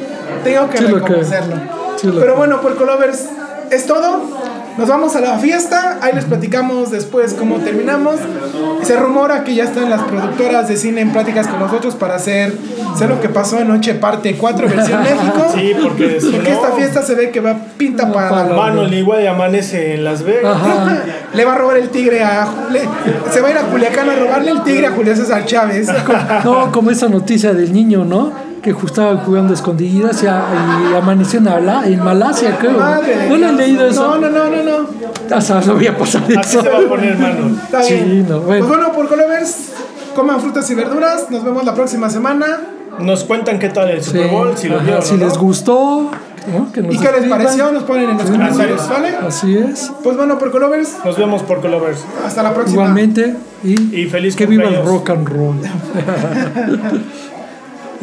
tengo que Sí reconocerlo. Sí lo Pero bueno, por Colovers es todo. Nos vamos a la fiesta, ahí les platicamos después cómo terminamos. Se rumora que ya están las productoras de cine en pláticas con nosotros para hacer, sé lo que pasó anoche, parte 4, versión (laughs) México. Sí, porque si Porque no, esta fiesta se ve que va pinta para para- la Manuel igual y amanece en Las Vegas. Ajá. Le va a robar el tigre a. le- se va a ir a Culiacán a robarle el tigre a Julio César Chávez. (laughs) No, como esa noticia del niño, ¿no? Que estaba jugando escondidas y, amaneció en, Ala- en Malasia, creo. Madre ¿No le han leído eso? No, no, no, no, no. Hasta no voy a pasar Así eso. se va a poner Manuel. (laughs) Está Sí, bien. no, bueno. Pues bueno, por Colovers Coman frutas y verduras. Nos vemos la próxima semana. Nos cuentan qué tal el Super Bowl, si lo Ajá, vieron. si o no. les gustó, ¿no? que nos ¿Y qué les pareció? Nos ponen en los Sí. comentarios, ¿vale? Así es. Pues bueno, por Colovers, Nos vemos por Colovers. hasta la próxima. Igualmente. Y, Y feliz que viva el rock and roll. (laughs)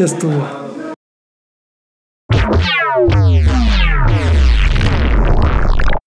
estuvo.